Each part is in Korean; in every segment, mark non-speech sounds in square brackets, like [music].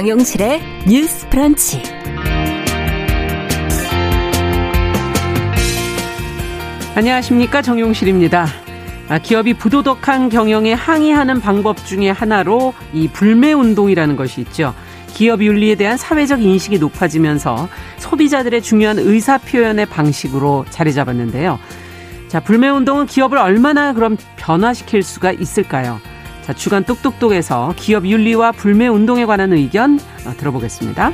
정용실의 뉴스 프런치. 안녕하십니까. 정용실입니다. 아, 기업이 부도덕한 경영에 항의하는 방법 중에 하나로 이 불매 운동이라는 것이 있죠. 기업 윤리에 대한 사회적 인식이 높아지면서 소비자들의 중요한 의사 표현의 방식으로 자리 잡았는데요. 자, 불매 운동은 기업을 얼마나 그럼 변화시킬 수가 있을까요? 자, 주간 똑똑똑에서 기업 윤리와 불매 운동에 관한 의견 어, 들어보겠습니다.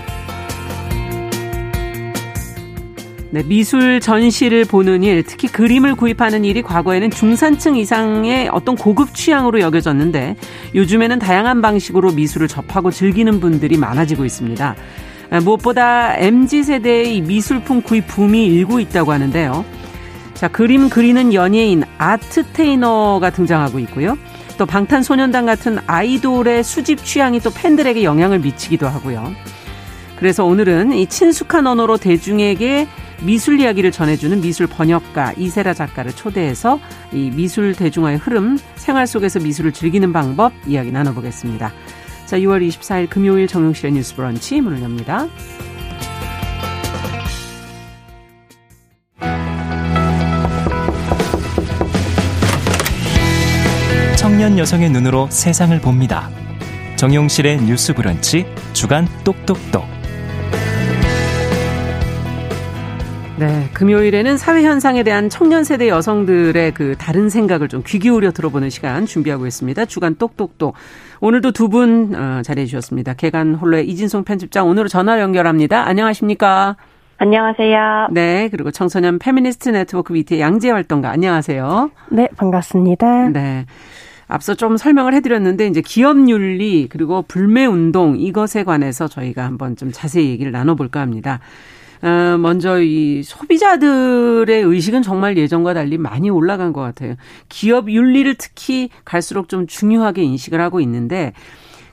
네, 미술 전시를 보는 일, 특히 그림을 구입하는 일이 과거에는 중산층 이상의 어떤 고급 취향으로 여겨졌는데 요즘에는 다양한 방식으로 미술을 접하고 즐기는 분들이 많아지고 있습니다. 아, 무엇보다 MZ 세대의 미술품 구입 붐이 일고 있다고 하는데요. 자, 그림 그리는 연예인 아트테이너가 등장하고 있고요. 또 방탄소년단 같은 아이돌의 수집 취향이 또 팬들에게 영향을 미치기도 하고요. 그래서 오늘은 이 친숙한 언어로 대중에게 미술 이야기를 전해주는 미술 번역가 이세라 작가를 초대해서 이 미술 대중화의 흐름, 생활 속에서 미술을 즐기는 방법 이야기 나눠보겠습니다. 자, 6월 24일 금요일 정용실의 뉴스 브런치 문을 엽니다. 청년 여성의 눈으로 세상을 봅니다. 정용실의 뉴스 브런치 주간 똑똑똑. 네, 금요일에는 사회 현상에 대한 청년 세대 여성들의 그 다른 생각을 좀 귀 기울여 들어보는 시간 준비하고 있습니다. 주간 똑똑똑. 오늘도 두분 어, 자리해 주셨습니다. 계간 홀로의 이진송 편집장 오늘 전화 연결합니다. 안녕하십니까? 안녕하세요. 네, 그리고 청소년 페미니스트 네트워크 위티의 양지혜 활동가 안녕하세요. 네, 반갑습니다. 네. 앞서 좀 설명을 해드렸는데 이제 기업 윤리 그리고 불매 운동 이것에 관해서 저희가 한번 좀 자세히 얘기를 나눠볼까 합니다. 어, 먼저 이 소비자들의 의식은 정말 예전과 달리 많이 올라간 것 같아요. 기업 윤리를 특히 갈수록 좀 중요하게 인식을 하고 있는데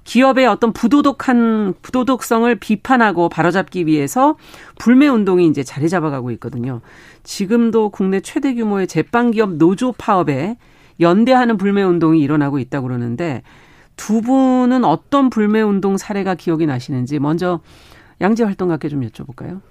기업의 어떤 부도덕한 부도덕성을 비판하고 바로잡기 위해서 불매 운동이 이제 자리 잡아가고 있거든요. 지금도 국내 최대 규모의 제빵 기업 노조 파업에 연대하는 불매 운동이 일어나고 있다고 그러는데 두 분은 어떤 불매 운동 사례가 기억이 나시는지 먼저 양재 활동가께 좀 여쭤볼까요?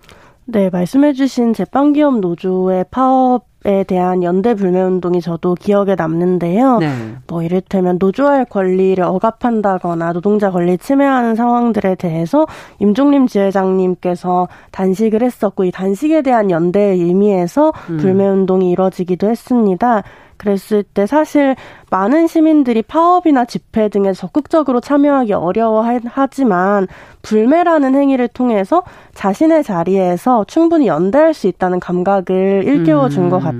네, 말씀해주신 제빵기업 노조의 파업 에 대한 연대 불매 운동이 저도 기억에 남는데요. 네. 뭐 이를테면 노조할 권리를 억압한다거나 노동자 권리 침해하는 상황들에 대해서 임종림 지회장님께서 단식을 했었고 이 단식에 대한 연대의 의미에서 음. 불매 운동이 이뤄지기도 했습니다. 그랬을 때 사실 많은 시민들이 파업이나 집회 등에 적극적으로 참여하기 어려워하지만 불매라는 행위를 통해서 자신의 자리에서 충분히 연대할 수 있다는 감각을 일깨워 준것 음. 같아요.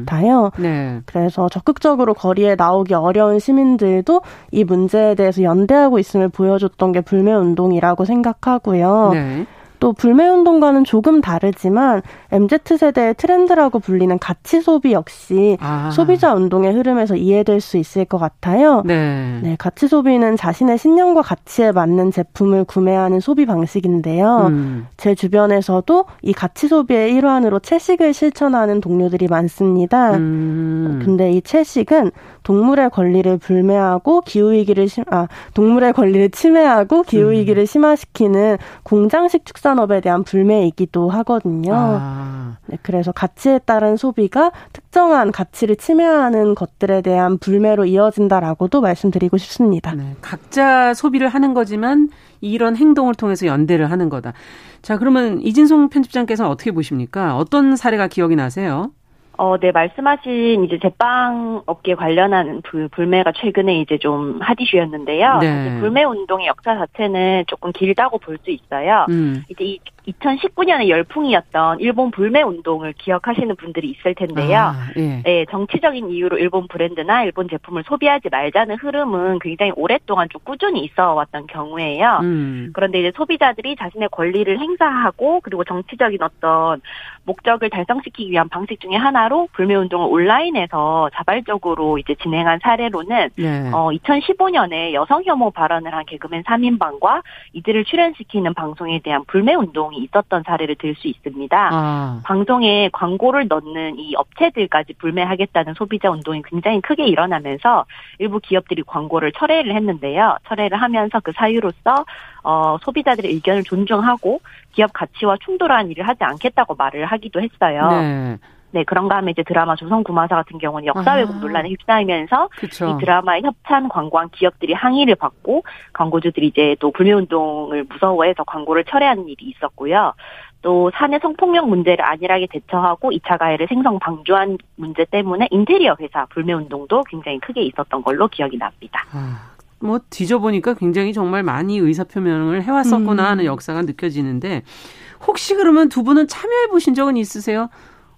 네. 그래서 적극적으로 거리에 나오기 어려운 시민들도 이 문제에 대해서 연대하고 있음을 보여줬던 게 불매 운동이라고 생각하고요. 네. 또 불매 운동과는 조금 다르지만 MZ 세대의 트렌드라고 불리는 가치 소비 역시 아. 소비자 운동의 흐름에서 이해될 수 있을 것 같아요. 네. 네, 가치 소비는 자신의 신념과 가치에 맞는 제품을 구매하는 소비 방식인데요. 음. 제 주변에서도 이 가치 소비의 일환으로 채식을 실천하는 동료들이 많습니다. 음. 근데 이 채식은 동물의 권리를 불매하고 기후 위기를 심, 아 동물의 권리를 침해하고 기후 위기를 음. 심화시키는 공장식 축산업에 대한 불매이기도 하거든요. 아. 네, 그래서 가치에 따른 소비가 특정한 가치를 침해하는 것들에 대한 불매로 이어진다라고도 말씀드리고 싶습니다. 네, 각자 소비를 하는 거지만 이런 행동을 통해서 연대를 하는 거다. 자, 그러면 이진송 편집장께서는 어떻게 보십니까? 어떤 사례가 기억이 나세요? 어, 네, 말씀하신 이제 제빵 업계 관련한 불, 불매가 최근에 이제 좀 핫이슈였는데요. 네. 불매 운동의 역사 자체는 조금 길다고 볼 수 있어요. 음. 이제 이 2019년에 열풍이었던 일본 불매 운동을 기억하시는 분들이 있을 텐데요. 아, 예. 네, 정치적인 이유로 일본 브랜드나 일본 제품을 소비하지 말자는 흐름은 굉장히 오랫동안 좀 꾸준히 있어 왔던 경우에요. 음. 그런데 이제 소비자들이 자신의 권리를 행사하고 그리고 정치적인 어떤 목적을 달성시키기 위한 방식 중에 하나로 불매 운동을 온라인에서 자발적으로 이제 진행한 사례로는 네. 어 2015년에 여성 혐오 발언을 한 개그맨 3인방과 이들을 출연시키는 방송에 대한 불매 운동 운동이 있었던 사례를 들 수 있습니다. 아. 방송에 광고를 넣는 이 업체들까지 불매하겠다는 소비자 운동이 굉장히 크게 일어나면서 일부 기업들이 광고를 철회를 했는데요. 철회를 하면서 그 사유로서 어, 소비자들의 의견을 존중하고 기업 가치와 충돌하는 일을 하지 않겠다고 말을 하기도 했어요. 네. 네, 그런가 하면 이제 드라마 조선구마사 같은 경우는 역사 왜곡 아. 논란에 휩싸이면서 그쵸. 이 드라마에 협찬 광고한 기업들이 항의를 받고 광고주들이 이제 또 불매운동을 무서워해서 광고를 철회하는 일이 있었고요. 또 사내 성폭력 문제를 안일하게 대처하고 2차 가해를 생성 방조한 문제 때문에 인테리어 회사 불매운동도 굉장히 크게 있었던 걸로 기억이 납니다. 아. 뭐 뒤져보니까 굉장히 정말 많이 의사표명을 해왔었구나 음. 하는 역사가 느껴지는데 혹시 그러면 두 분은 참여해 보신 적은 있으세요?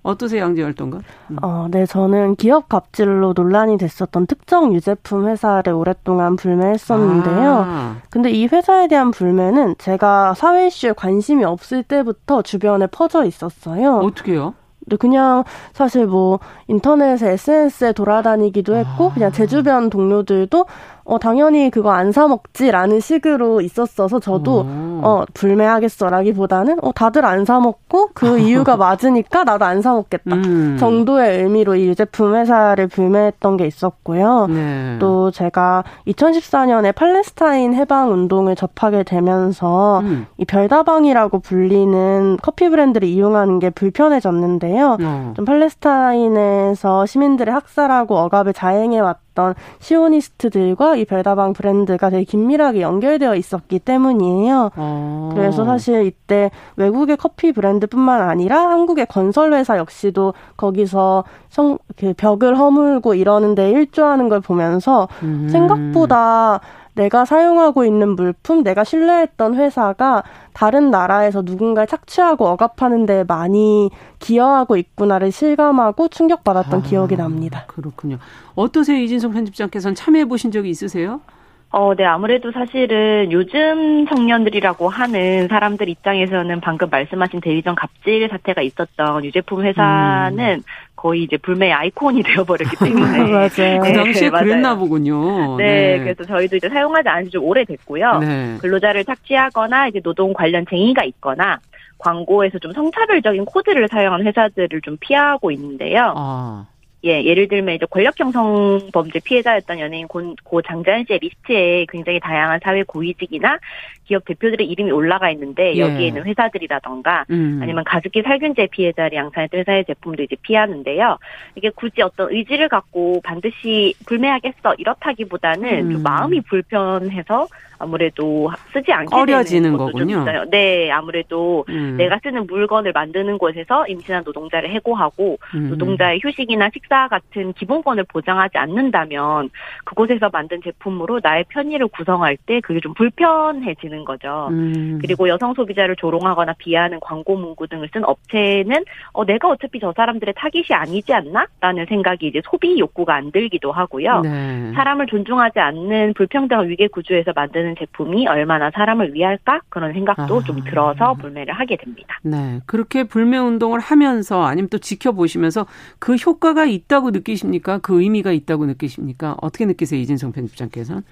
어떠세요, 양재열 동가? 음. 어, 네, 저는 기업 갑질로 논란이 됐었던 특정 유제품 회사를 오랫동안 불매했었는데요. 아. 근데 이 회사에 대한 불매는 제가 사회 이슈에 관심이 없을 때부터 주변에 퍼져 있었어요. 어떻게요? 근데 그냥 사실 뭐 인터넷에 SNS에 돌아다니기도 했고 아. 그냥 제 주변 동료들도 어, 당연히 그거 안 사먹지라는 식으로 있었어서 저도, 오. 어, 불매하겠어라기보다는, 어, 다들 안 사먹고 그 [laughs] 이유가 맞으니까 나도 안 사먹겠다. 음. 정도의 의미로 이 유제품 회사를 불매했던 게 있었고요. 네. 또 제가 2014년에 팔레스타인 해방 운동을 접하게 되면서 음. 이 별다방이라고 불리는 커피 브랜드를 이용하는 게 불편해졌는데요. 어. 좀 팔레스타인에서 시민들의 학살하고 억압을 자행해왔 있었던 시오니스트들과 이 별다방 브랜드가 되게 긴밀하게 연결되어 있었기 때문이에요. 어. 그래서 사실 이때 외국의 커피 브랜드뿐만 아니라 한국의 건설 회사 역시도 거기서 성, 그 벽을 허물고 이러는데 일조하는 걸 보면서 음. 생각보다 내가 사용하고 있는 물품, 내가 신뢰했던 회사가 다른 나라에서 누군가를 착취하고 억압하는 데 많이 기여하고 있구나를 실감하고 충격받았던 아, 기억이 납니다. 그렇군요. 어떠세요? 이진성 편집장께서는 참여해 보신 적이 있으세요? 어, 네, 아무래도 사실은 요즘 청년들이라고 하는 사람들 입장에서는 방금 말씀하신 대리점 갑질 사태가 있었던 유제품 회사는 음. 거의 이제 불매의 아이콘이 [laughs] 되어버렸기 때문에. [laughs] 맞아요. 그 당시에 네, 그랬나 보군요. 네, 네, 그래서 저희도 이제 사용하지 않은 지 좀 오래됐고요. 네. 근로자를 착취하거나 이제 노동 관련 쟁의가 있거나 광고에서 좀 성차별적인 코드를 사용한 회사들을 좀 피하고 있는데요. 아. 예, 예를 들면 이제 권력형 성범죄 피해자였던 연예인 고, 고 장자연 씨의 리스트에 굉장히 다양한 사회 고위직이나 기업 대표들의 이름이 올라가 있는데 예. 여기에는 회사들이라던가 음. 아니면 가습기 살균제 피해자를 양산했던 회사의 제품도 이제 피하는데요. 이게 굳이 어떤 의지를 갖고 반드시 불매하겠어 이렇다기보다는 음. 좀 마음이 불편해서 아무래도 쓰지 않게 어려지는 거군요. 네, 아무래도 음. 내가 쓰는 물건을 만드는 곳에서 임신한 노동자를 해고하고 음. 노동자의 휴식이나 식사 같은 기본권을 보장하지 않는다면 그곳에서 만든 제품으로 나의 편의를 구성할 때 그게 좀 불편해지는 거죠. 음. 그리고 여성 소비자를 조롱하거나 비하하는 광고 문구 등을 쓴 업체는 어 내가 어차피 저 사람들의 타깃이 아니지 않나라는 생각이 이제 소비 욕구가 안 들기도 하고요. 네. 사람을 존중하지 않는 불평등한 위계 구조에서 만드는 만드는 제품이 얼마나 사람을 위할까 그런 생각도 아. 좀 들어서 불매를 하게 됩니다. 네, 그렇게 불매 운동을 하면서 아니면 또 지켜보시면서 그 효과가 있다고 느끼십니까? 그 의미가 있다고 느끼십니까? 어떻게 느끼세요, 이진성 편집장께서는?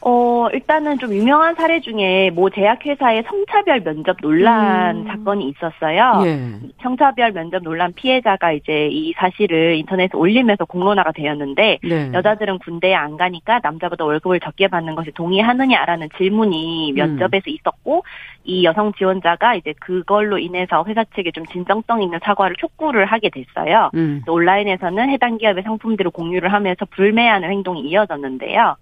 어, 일단은 좀 유명한 사례 중에 모 제약회사의 성차별 면접 논란 음. 사건이 있었어요. 예. 성차별 면접 논란 피해자가 이제 이 사실을 인터넷에 올리면서 공론화가 되었는데 네. 여자들은 군대에 안 가니까 남자보다 월급을 적게 받는 것이 동의하느냐라는 질문이 음. 면접에서 음. 있었고 이 여성 지원자가 이제 그걸로 인해서 회사 측에 좀 진정성 있는 사과를 촉구를 하게 됐어요. 음. 온라인에서는 해당 기업의 상품들을 공유를 하면서 불매하는 행동이 이어졌는데요.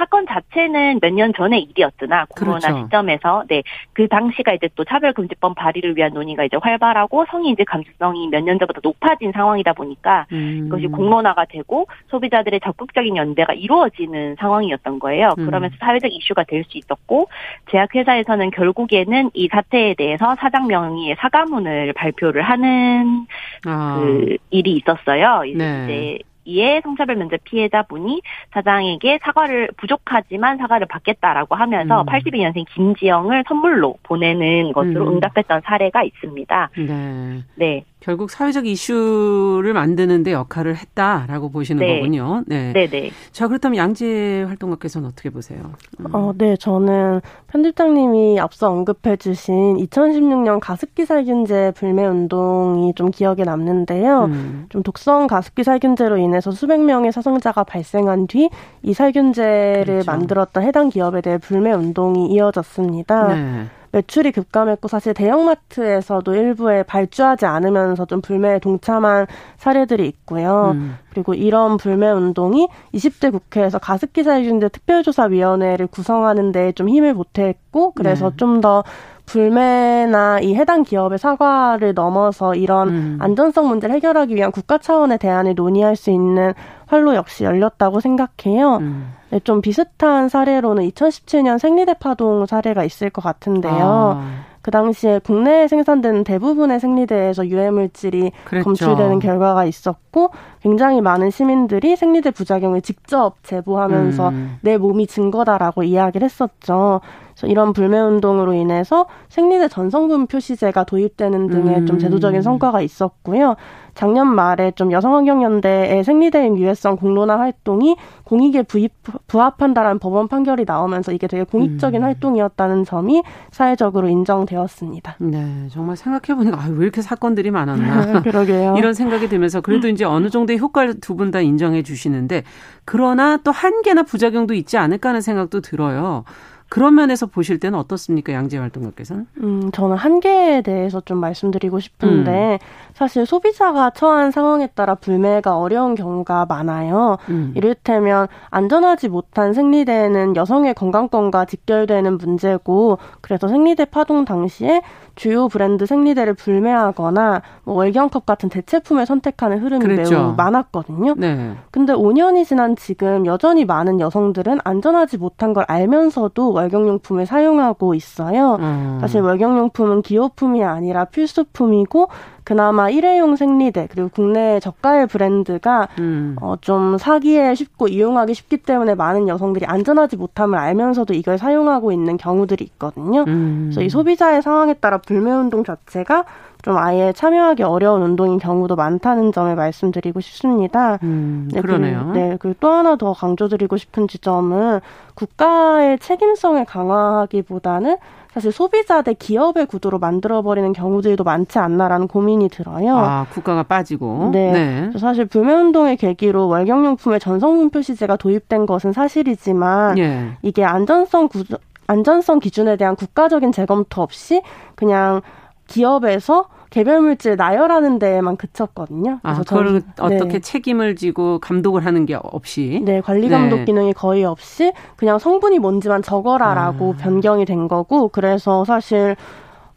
사건 자체는 몇 년 전의 일이었으나 코로나 그렇죠. 시점에서 네 그 당시가 이제 또 차별금지법 발의를 위한 논의가 이제 활발하고 성인지 감수성이 몇 년 전보다 높아진 상황이다 보니까 음. 그것이 공론화가 되고 소비자들의 적극적인 연대가 이루어지는 상황이었던 거예요. 음. 그러면서 사회적 이슈가 될 수 있었고 제약회사에서는 결국에는 이 사태에 대해서 사장 명의의 사과문을 발표를 하는 아. 그 일이 있었어요. 이제 네. 이에 성차별 면접 피해자분이 사장에게 사과를 부족하지만 사과를 받겠다라고 하면서 음. 82년생 김지영을 선물로 보내는 것으로 음. 응답했던 사례가 있습니다. 네. 네. 결국 사회적 이슈를 만드는데 역할을 했다라고 보시는 네. 거군요. 네. 네, 네. 자, 그렇다면 양재 활동가께서는 어떻게 보세요? 음. 어, 네, 저는 편집장님이 앞서 언급해 주신 2016년 가습기 살균제 불매 운동이 좀 기억에 남는데요. 음. 좀 독성 가습기 살균제로 인해서 수백 명의 사상자가 발생한 뒤 이 살균제를 그렇죠. 만들었던 해당 기업에 대해 불매 운동이 이어졌습니다. 네. 매출이 급감했고 사실 대형마트에서도 일부에 발주하지 않으면서 좀 불매에 동참한 사례들이 있고요. 음. 그리고 이런 불매 운동이 20대 국회에서 가습기 살균제 특별조사위원회를 구성하는 데 좀 힘을 보탰고 그래서 네. 좀더 불매나 이 해당 기업의 사과를 넘어서 이런 음. 안전성 문제를 해결하기 위한 국가 차원의 대안을 논의할 수 있는 활로 역시 열렸다고 생각해요. 음. 네, 좀 비슷한 사례로는 2017년 생리대 파동 사례가 있을 것 같은데요. 아. 그 당시에 국내에 생산되는 대부분의 생리대에서 유해 물질이 그랬죠. 검출되는 결과가 있었고 굉장히 많은 시민들이 생리대 부작용을 직접 제보하면서 음. 내 몸이 증거다라고 이야기를 했었죠. 이런 불매 운동으로 인해서 생리대 전성분 표시제가 도입되는 등의 음. 좀 제도적인 성과가 있었고요. 작년 말에 좀 여성환경연대의 생리대인 유해성 공론화 활동이 공익에 부입, 부합한다라는 법원 판결이 나오면서 이게 되게 공익적인 음. 활동이었다는 점이 사회적으로 인정되었습니다. 네, 정말 생각해보니까 아, 왜 이렇게 사건들이 많았나. [laughs] 그러게요. 이런 생각이 들면서 그래도 이제 어느 정도의 효과를 두 분 다 인정해 주시는데 그러나 또 한계나 부작용도 있지 않을까 하는 생각도 들어요. 그런 면에서 보실 때는 어떻습니까, 양재 활동가께서는? 음, 저는 한계에 대해서 좀 말씀드리고 싶은데 음. 사실 소비자가 처한 상황에 따라 불매가 어려운 경우가 많아요. 음. 이를테면 안전하지 못한 생리대는 여성의 건강권과 직결되는 문제고 그래서 생리대 파동 당시에 주요 브랜드 생리대를 불매하거나 뭐 월경컵 같은 대체품을 선택하는 흐름이 그랬죠. 매우 많았거든요. 네. 근데 5년이 지난 지금 여전히 많은 여성들은 안전하지 못한 걸 알면서도 월경용품을 사용하고 있어요. 음. 사실 월경용품은 기호품이 아니라 필수품이고 그나마 일회용 생리대 그리고 국내 저가의 브랜드가 음. 어, 좀 사기에 쉽고 이용하기 쉽기 때문에 많은 여성들이 안전하지 못함을 알면서도 이걸 사용하고 있는 경우들이 있거든요. 음. 그래서 이 소비자의 상황에 따라 불매 운동 자체가 좀 아예 참여하기 어려운 운동인 경우도 많다는 점을 말씀드리고 싶습니다. 음, 네, 그러네요. 그, 네, 그리고 또 하나 더 강조드리고 싶은 지점은 국가의 책임성을 강화하기보다는 사실 소비자 대 기업의 구도로 만들어버리는 경우들도 많지 않나라는 고민이 들어요. 아, 국가가 빠지고. 네. 네. 사실 불매운동의 계기로 월경용품의 전성분 표시제가 도입된 것은 사실이지만 예. 이게 안전성 구조, 안전성 기준에 대한 국가적인 재검토 없이 그냥 기업에서 개별 물질 나열하는 데에만 그쳤거든요. 아, 그래서 아, 그걸 네. 어떻게 책임을 지고 감독을 하는 게 없이. 네, 관리 감독 네. 기능이 거의 없이 그냥 성분이 뭔지만 적어라라고 아. 변경이 된 거고 그래서 사실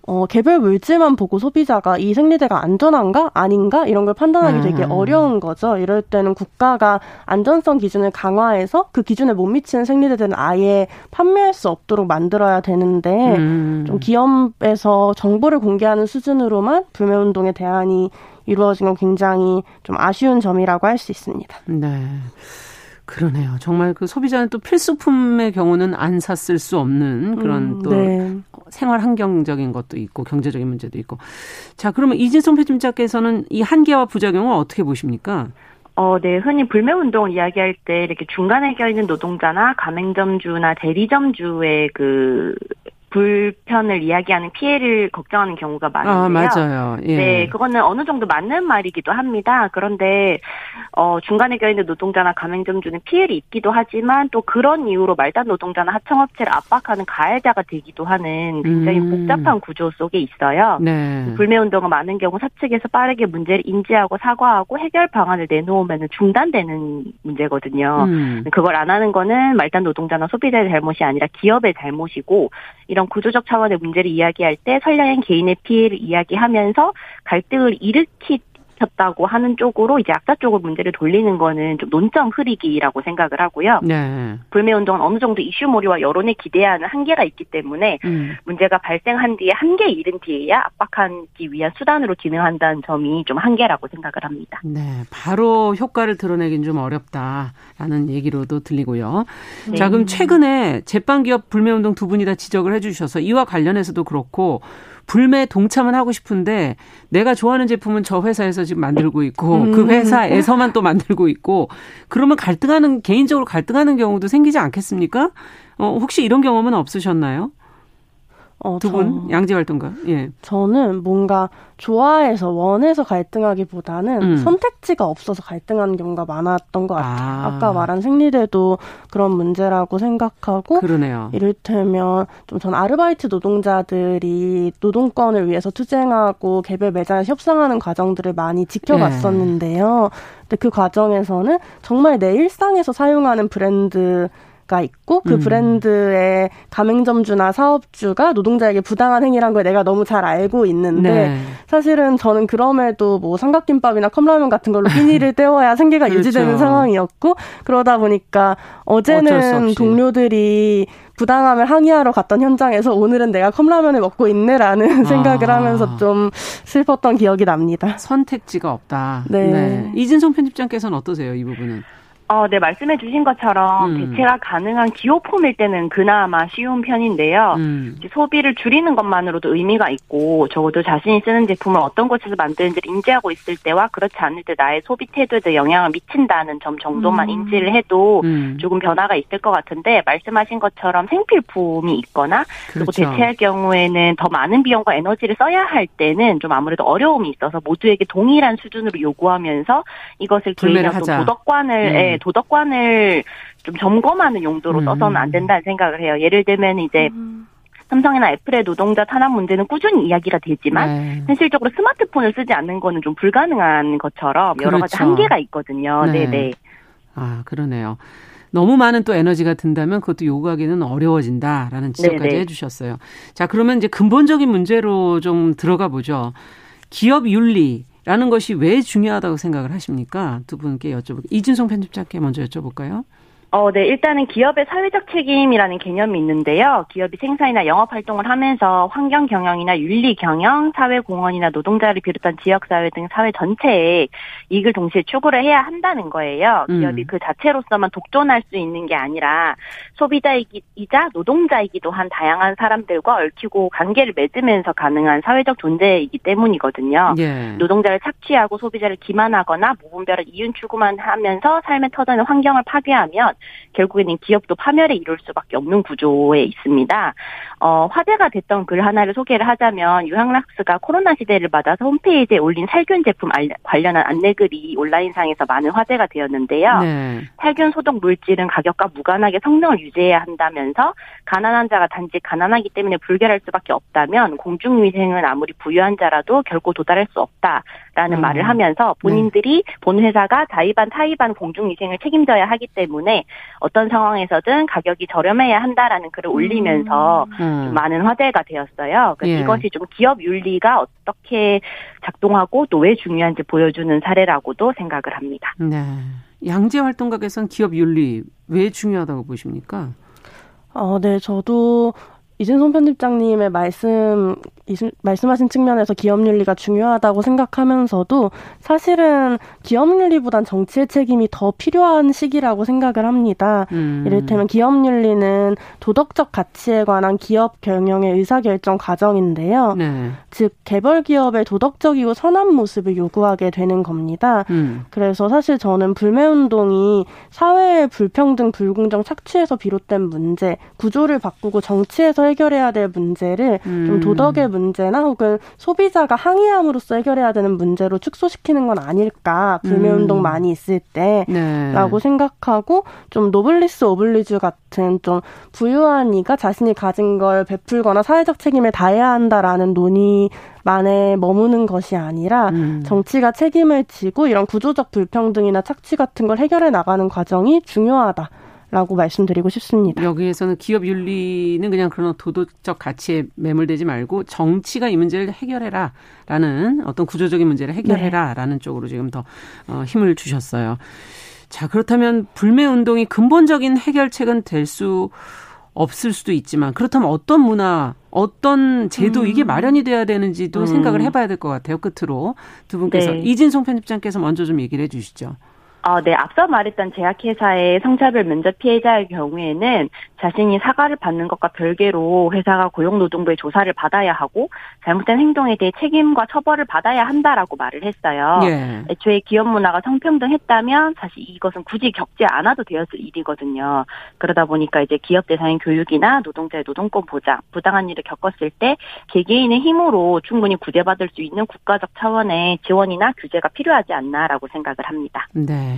어, 개별 물질만 보고 소비자가 이 생리대가 안전한가 아닌가 이런 걸 판단하기 되게 음. 어려운 거죠. 이럴 때는 국가가 안전성 기준을 강화해서 그 기준에 못 미치는 생리대들은 아예 판매할 수 없도록 만들어야 되는데 음. 좀 기업에서 정보를 공개하는 수준으로만 불매 운동의 대안이 이루어진 건 굉장히 좀 아쉬운 점이라고 할 수 있습니다. 네. 그러네요. 정말 그 소비자는 또 필수품의 경우는 안 샀을 수 없는 그런 음, 또 네. 생활 환경적인 것도 있고 경제적인 문제도 있고. 자, 그러면 이진성 편집자께서는 이 한계와 부작용을 어떻게 보십니까? 어, 네. 흔히 불매 운동을 이야기할 때 이렇게 중간에 껴있는 노동자나 가맹점주나 대리점주의 그 불편을 이야기하는 피해를 걱정하는 경우가 많은데요. 아, 맞아요. 예. 네, 그거는 어느 정도 맞는 말이기도 합니다. 그런데 어, 중간에 껴있는 노동자나 가맹점주는 피해를 입기도 하지만 또 그런 이유로 말단 노동자나 하청업체를 압박하는 가해자가 되기도 하는 굉장히 음. 복잡한 구조 속에 있어요. 네. 불매운동은 많은 경우 사측에서 빠르게 문제를 인지하고 사과하고 해결 방안을 내놓으면 중단되는 문제거든요. 음. 그걸 안 하는 거는 말단 노동자나 소비자의 잘못이 아니라 기업의 잘못이고 이런 구조적 차원의 문제를 이야기할 때 선량한 개인의 피해를 이야기하면서 갈등을 일으키 켰다고 하는 쪽으로 이제 악사 쪽으로 문제를 돌리는 거는 좀 논점 흐리기라고 생각을 하고요. 네. 불매 운동은 어느 정도 이슈 몰이와 여론에 기대하는 한계가 있기 때문에 음. 문제가 발생한 뒤에 한계 잃은 뒤에야 압박하기 위한 수단으로 기능한다는 점이 좀 한계라고 생각을 합니다. 네, 바로 효과를 드러내긴 좀 어렵다라는 얘기로도 들리고요. 네. 자, 그럼 최근에 제빵 기업 불매 운동 두 분이 다 지적을 해주셔서 이와 관련해서도 그렇고 불매 동참은 하고 싶은데 내가 좋아하는 제품은 저 회사에서 지금 만들고 있고 음. 그 회사에서만 또 만들고 있고 그러면 갈등하는 개인적으로 갈등하는 경우도 생기지 않겠습니까? 어, 혹시 이런 경험은 없으셨나요? 어, 두분 양재 활동가. 예. 저는 뭔가 좋아해서 원해서 갈등하기보다는 음. 선택지가 없어서 갈등하는 경우가 많았던 것 같아요. 아. 까 말한 생리대도 그런 문제라고 생각하고 그러네요. 이를테면 좀 전 아르바이트 노동자들이 노동권을 위해서 투쟁하고 개별 매장에서 협상하는 과정들을 많이 지켜봤었는데요. 예. 근데 그 과정에서는 정말 내 일상에서 사용하는 브랜드 가 있고 그 음. 브랜드의 가맹점주나 사업주가 노동자에게 부당한 행위란 걸 내가 너무 잘 알고 있는데 네. 사실은 저는 그럼에도 뭐 삼각김밥이나 컵라면 같은 걸로 끼니를 때워야 [laughs] 생계가 그렇죠. 유지되는 상황이었고 그러다 보니까 어제는 동료들이 부당함을 항의하러 갔던 현장에서 오늘은 내가 컵라면을 먹고 있네라는 아. 생각을 하면서 좀 슬펐던 기억이 납니다. 선택지가 없다. 네. 네. 이진성 편집장께서는 어떠세요, 이 부분은? 어, 네, 말씀해 주신 것처럼 음. 대체가 가능한 기호품일 때는 그나마 쉬운 편인데요. 음. 소비를 줄이는 것만으로도 의미가 있고 적어도 자신이 쓰는 제품을 어떤 곳에서 만드는지를 인지하고 있을 때와 그렇지 않을 때 나의 소비 태도에 영향을 미친다는 점 정도만 음. 인지를 해도 음. 조금 변화가 있을 것 같은데 말씀하신 것처럼 생필품이 있거나 그리고 그렇죠. 대체할 경우에는 더 많은 비용과 에너지를 써야 할 때는 좀 아무래도 어려움이 있어서 모두에게 동일한 수준으로 요구하면서 이것을 개인의 도덕관을 음. 예, 도덕관을 좀 점검하는 용도로 음. 써서는 안 된다는 생각을 해요. 예를 들면 이제 음. 삼성이나 애플의 노동자 탄압 문제는 꾸준히 이야기가 되지만 네. 현실적으로 스마트폰을 쓰지 않는 거는 좀 불가능한 것처럼 여러 그렇죠. 가지 한계가 있거든요. 네, 네. 아, 그러네요. 너무 많은 또 에너지가 든다면 그것도 요구하기는 어려워진다라는 지적까지 네네. 해주셨어요. 자, 그러면 이제 근본적인 문제로 좀 들어가 보죠. 기업 윤리, 라는 것이 왜 중요하다고 생각을 하십니까? 두 분께 여쭤볼게요. 이준성 편집자께 먼저 여쭤볼까요? 어, 네. 일단은 기업의 사회적 책임이라는 개념이 있는데요. 기업이 생산이나 영업 활동을 하면서 환경 경영이나 윤리 경영, 사회 공헌이나 노동자를 비롯한 지역 사회 등 사회 전체에 이익을 동시에 추구를 해야 한다는 거예요. 음. 기업이 음. 그 자체로서만 독존할 수 있는 게 아니라 소비자이자 노동자이기도 한 다양한 사람들과 얽히고 관계를 맺으면서 가능한 사회적 존재이기 때문이거든요. 예. 노동자를 착취하고 소비자를 기만하거나 무분별한 이윤 추구만 하면서 삶의 터전의 환경을 파괴하면 결국에는 기업도 파멸에 이룰 수밖에 없는 구조에 있습니다. 어, 화제가 됐던 글 하나를 소개를 하자면 유황락스가 코로나 시대를 맞아서 홈페이지에 올린 살균 제품 관련한 안내글이 온라인상에서 많은 화제가 되었는데요. 네. 살균 소독 물질은 가격과 무관하게 성능을 유지해야 한다면서 가난한 자가 단지 가난하기 때문에 불결할 수밖에 없다면 공중위생은 아무리 부유한 자라도 결코 도달할 수 없다라는 음. 말을 하면서 본인들이 네. 본 회사가 자의반 타의반 공중위생을 책임져야 하기 때문에 어떤 상황에서든 가격이 저렴해야 한다라는 글을 올리면서 음. 음. 많은 화제가 되었어요. 그래서 예. 이것이 좀 기업 윤리가 어떻게 작동하고 또 왜 중요한지 보여주는 사례라고도 생각을 합니다. 네. 양재 활동가께서는 기업 윤리 왜 중요하다고 보십니까? 어, 네, 저도 이진송 편집장님의 말씀 말씀하신 측면에서 기업윤리가 중요하다고 생각하면서도 사실은 기업윤리보단 정치의 책임이 더 필요한 시기라고 생각을 합니다. 음. 이를테면 기업윤리는 도덕적 가치에 관한 기업 경영의 의사결정 과정인데요. 네. 즉 개벌 기업의 도덕적이고 선한 모습을 요구하게 되는 겁니다. 음. 그래서 사실 저는 불매운동이 사회의 불평등, 불공정 착취에서 비롯된 문제, 구조를 바꾸고 정치에서 해결해야 될 문제를 음. 좀 도덕의 문제나 혹은 소비자가 항의함으로써 해결해야 되는 문제로 축소시키는 건 아닐까 불매운동 음. 많이 있을 때라고 네. 생각하고 좀 노블리스 오블리주 같은 좀 부유한 이가 자신이 가진 걸 베풀거나 사회적 책임을 다해야 한다라는 논의 만에 머무는 것이 아니라 음. 정치가 책임을 지고 이런 구조적 불평등이나 착취 같은 걸 해결해 나가는 과정이 중요하다. 라고 말씀드리고 싶습니다. 여기에서는 기업 윤리는 그냥 그런 도덕적 가치에 매몰되지 말고 정치가 이 문제를 해결해라 라는 어떤 구조적인 문제를 해결해라 네. 라는 쪽으로 지금 더 어, 힘을 주셨어요. 자, 그렇다면 불매 운동이 근본적인 해결책은 될 수 없을 수도 있지만 그렇다면 어떤 문화, 어떤 제도 음. 이게 마련이 돼야 되는지도 음. 생각을 해봐야 될 것 같아요. 끝으로 두 분께서 네. 이진송 편집장께서 먼저 좀 얘기를 해주시죠. 어, 네, 앞서 말했던 제약회사의 성차별 면접 피해자의 경우에는 자신이 사과를 받는 것과 별개로 회사가 고용노동부의 조사를 받아야 하고 잘못된 행동에 대해 책임과 처벌을 받아야 한다라고 말을 했어요. 예. 애초에 기업 문화가 성평등했다면 사실 이것은 굳이 겪지 않아도 되었을 일이거든요. 그러다 보니까 이제 기업 대상인 교육이나 노동자의 노동권 보장, 부당한 일을 겪었을 때 개개인의 힘으로 충분히 구제받을 수 있는 국가적 차원의 지원이나 규제가 필요하지 않나라고 생각을 합니다. 네.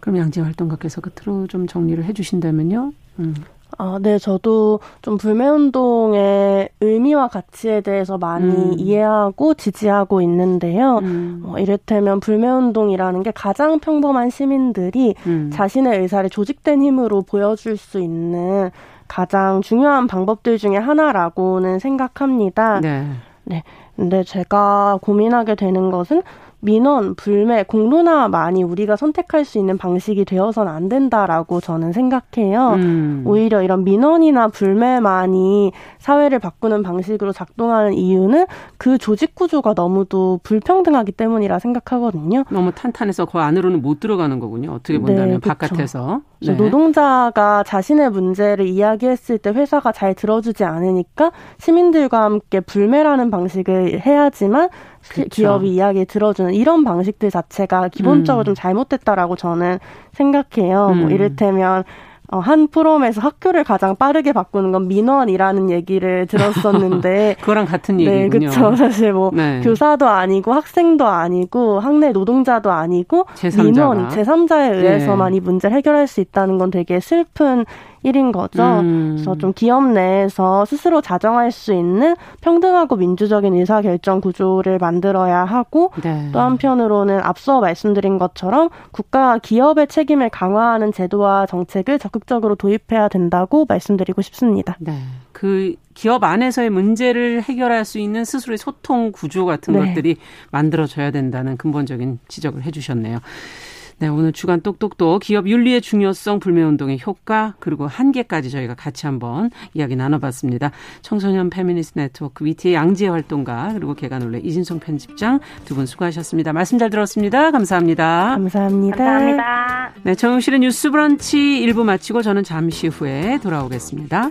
그럼 양재 활동가께서 끝으로 좀 정리를 해주신다면요. 음. 아, 네, 저도 좀 불매운동의 의미와 가치에 대해서 많이 음. 이해하고 지지하고 있는데요. 음. 어, 이를테면 불매운동이라는 게 가장 평범한 시민들이 음. 자신의 의사를 조직된 힘으로 보여줄 수 있는 가장 중요한 방법들 중에 하나라고는 생각합니다. 네. 네. 근데 제가 고민하게 되는 것은 민원, 불매, 공론화 많이 우리가 선택할 수 있는 방식이 되어서는 안 된다라고 저는 생각해요. 음. 오히려 이런 민원이나 불매만이 사회를 바꾸는 방식으로 작동하는 이유는 그 조직 구조가 너무도 불평등하기 때문이라 생각하거든요. 너무 탄탄해서 그 안으로는 못 들어가는 거군요. 어떻게 본다면 네, 바깥에서. 네. 노동자가 자신의 문제를 이야기했을 때 회사가 잘 들어주지 않으니까 시민들과 함께 불매라는 방식을 해야지만 그쵸. 기업이 이야기 들어주는 이런 방식들 자체가 기본적으로 음. 좀 잘못됐다라고 저는 생각해요. 뭐 음. 뭐 이를테면 어, 한 프롬에서 학교를 가장 빠르게 바꾸는 건 민원이라는 얘기를 들었었는데 [laughs] 그거랑 같은 얘기군요. 네, 그렇죠. [laughs] 사실 뭐 네. 교사도 아니고 학생도 아니고 학내 노동자도 아니고 제3자가. 민원 제3자에 의해서만 네. 이 문제를 해결할 수 있다는 건 되게 슬픈 일인 거죠. 음. 그래서 좀 기업 내에서 스스로 자정할 수 있는 평등하고 민주적인 의사결정 구조를 만들어야 하고 네. 또 한편으로는 앞서 말씀드린 것처럼 국가가 기업의 책임을 강화하는 제도와 정책을 적극적으로 도입해야 된다고 말씀드리고 싶습니다. 네. 그 기업 안에서의 문제를 해결할 수 있는 스스로의 소통 구조 같은 네. 것들이 만들어져야 된다는 근본적인 지적을 해주셨네요. 네, 오늘 주간 똑똑똑 기업 윤리의 중요성 불매운동의 효과 그리고 한계까지 저희가 같이 한번 이야기 나눠봤습니다. 청소년 페미니스트 네트워크 위티의 양지혜 활동가 그리고 계간 홀로의 이진송 편집장 두 분 수고하셨습니다. 말씀 잘 들었습니다. 감사합니다. 감사합니다. 감사합니다. 네, 정용실의 뉴스 브런치 1부 마치고 저는 잠시 후에 돌아오겠습니다.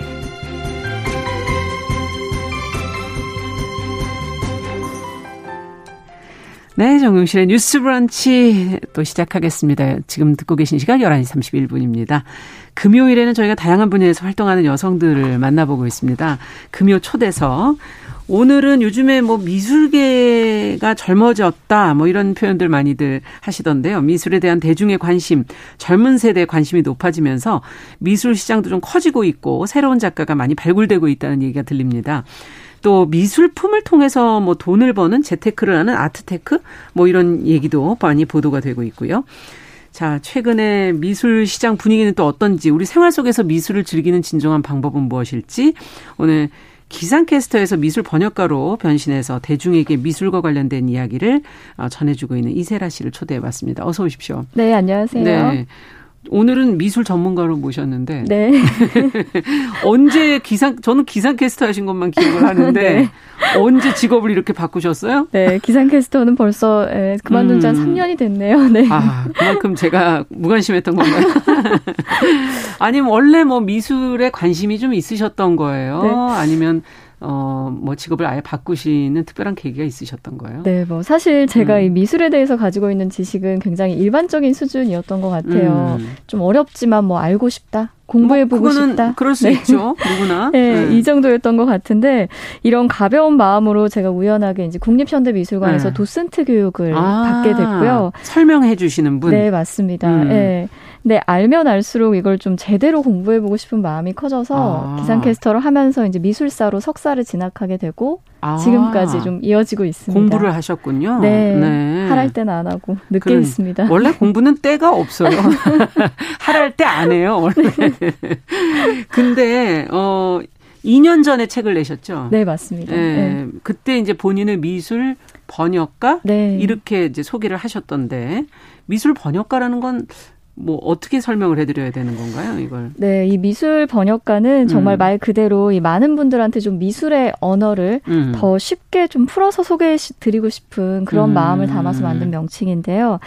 네, 정용실의 뉴스 브런치 또 시작하겠습니다. 지금 듣고 계신 시각 11시 31분입니다. 금요일에는 저희가 다양한 분야에서 활동하는 여성들을 만나보고 있습니다. 금요 초대석. 오늘은 요즘에 뭐 미술계가 젊어졌다 뭐 이런 표현들 많이들 하시던데요. 미술에 대한 대중의 관심, 젊은 세대의 관심이 높아지면서 미술 시장도 좀 커지고 있고 새로운 작가가 많이 발굴되고 있다는 얘기가 들립니다. 또 미술품을 통해서 뭐 돈을 버는 재테크를 하는 아트테크 뭐 이런 얘기도 많이 보도가 되고 있고요. 자, 최근에 미술 시장 분위기는 또 어떤지, 우리 생활 속에서 미술을 즐기는 진정한 방법은 무엇일지, 오늘 기상캐스터에서 미술 번역가로 변신해서 대중에게 미술과 관련된 이야기를 어, 전해주고 있는 이세라 씨를 초대해 봤습니다. 어서 오십시오. 네, 안녕하세요. 네. 오늘은 미술 전문가로 모셨는데 네. [laughs] 언제 기상 저는 기상캐스터 하신 것만 기억을 하는데 [laughs] 네. 언제 직업을 이렇게 바꾸셨어요? 네, 기상캐스터는 벌써 예, 그만둔 지한 3년이 음. 됐네요. [laughs] 네. 아, 그만큼 제가 무관심했던 건가요? 아니면 원래 뭐 미술에 관심이 좀 있으셨던 거예요? 네. 아니면 어, 뭐 직업을 아예 바꾸시는 특별한 계기가 있으셨던 거예요? 네, 뭐 사실 제가 음. 이 미술에 대해서 가지고 있는 지식은 굉장히 일반적인 수준이었던 것 같아요. 음. 좀 어렵지만 뭐 알고 싶다. 공부해보고 뭐 싶다. 그럴 수 네. 있죠. 누구나. [laughs] 네, 네, 이 정도였던 것 같은데 이런 가벼운 마음으로 제가 우연하게 이제 국립현대미술관에서 네. 도슨트 교육을 아, 받게 됐고요. 설명해 주시는 분. 네, 맞습니다. 음. 네. 근데 알면 알수록 이걸 좀 제대로 공부해보고 싶은 마음이 커져서 아. 기상캐스터를 하면서 이제 미술사로 석사를 진학하게 되고 아. 지금까지 좀 이어지고 있습니다. 공부를 하셨군요. 네. 네. 할할 때는 안 하고 늦게 그럼, 있습니다. 원래 [laughs] 공부는 때가 없어요. [laughs] 할할 때 안 해요, 원래. 근데 어 2년 전에 책을 내셨죠? 네, 맞습니다. 네. 네. 그때 이제 본인의 미술 번역가 네. 이렇게 이제 소개를 하셨던데 미술 번역가라는 건 뭐 어떻게 설명을 해드려야 되는 건가요, 이걸? 네, 이 미술 번역가는 정말 음. 말 그대로 이 많은 분들한테 좀 미술의 언어를 음. 더 쉽게 좀 풀어서 소개해드리고 싶은 그런 음. 마음을 담아서 만든 명칭인데요.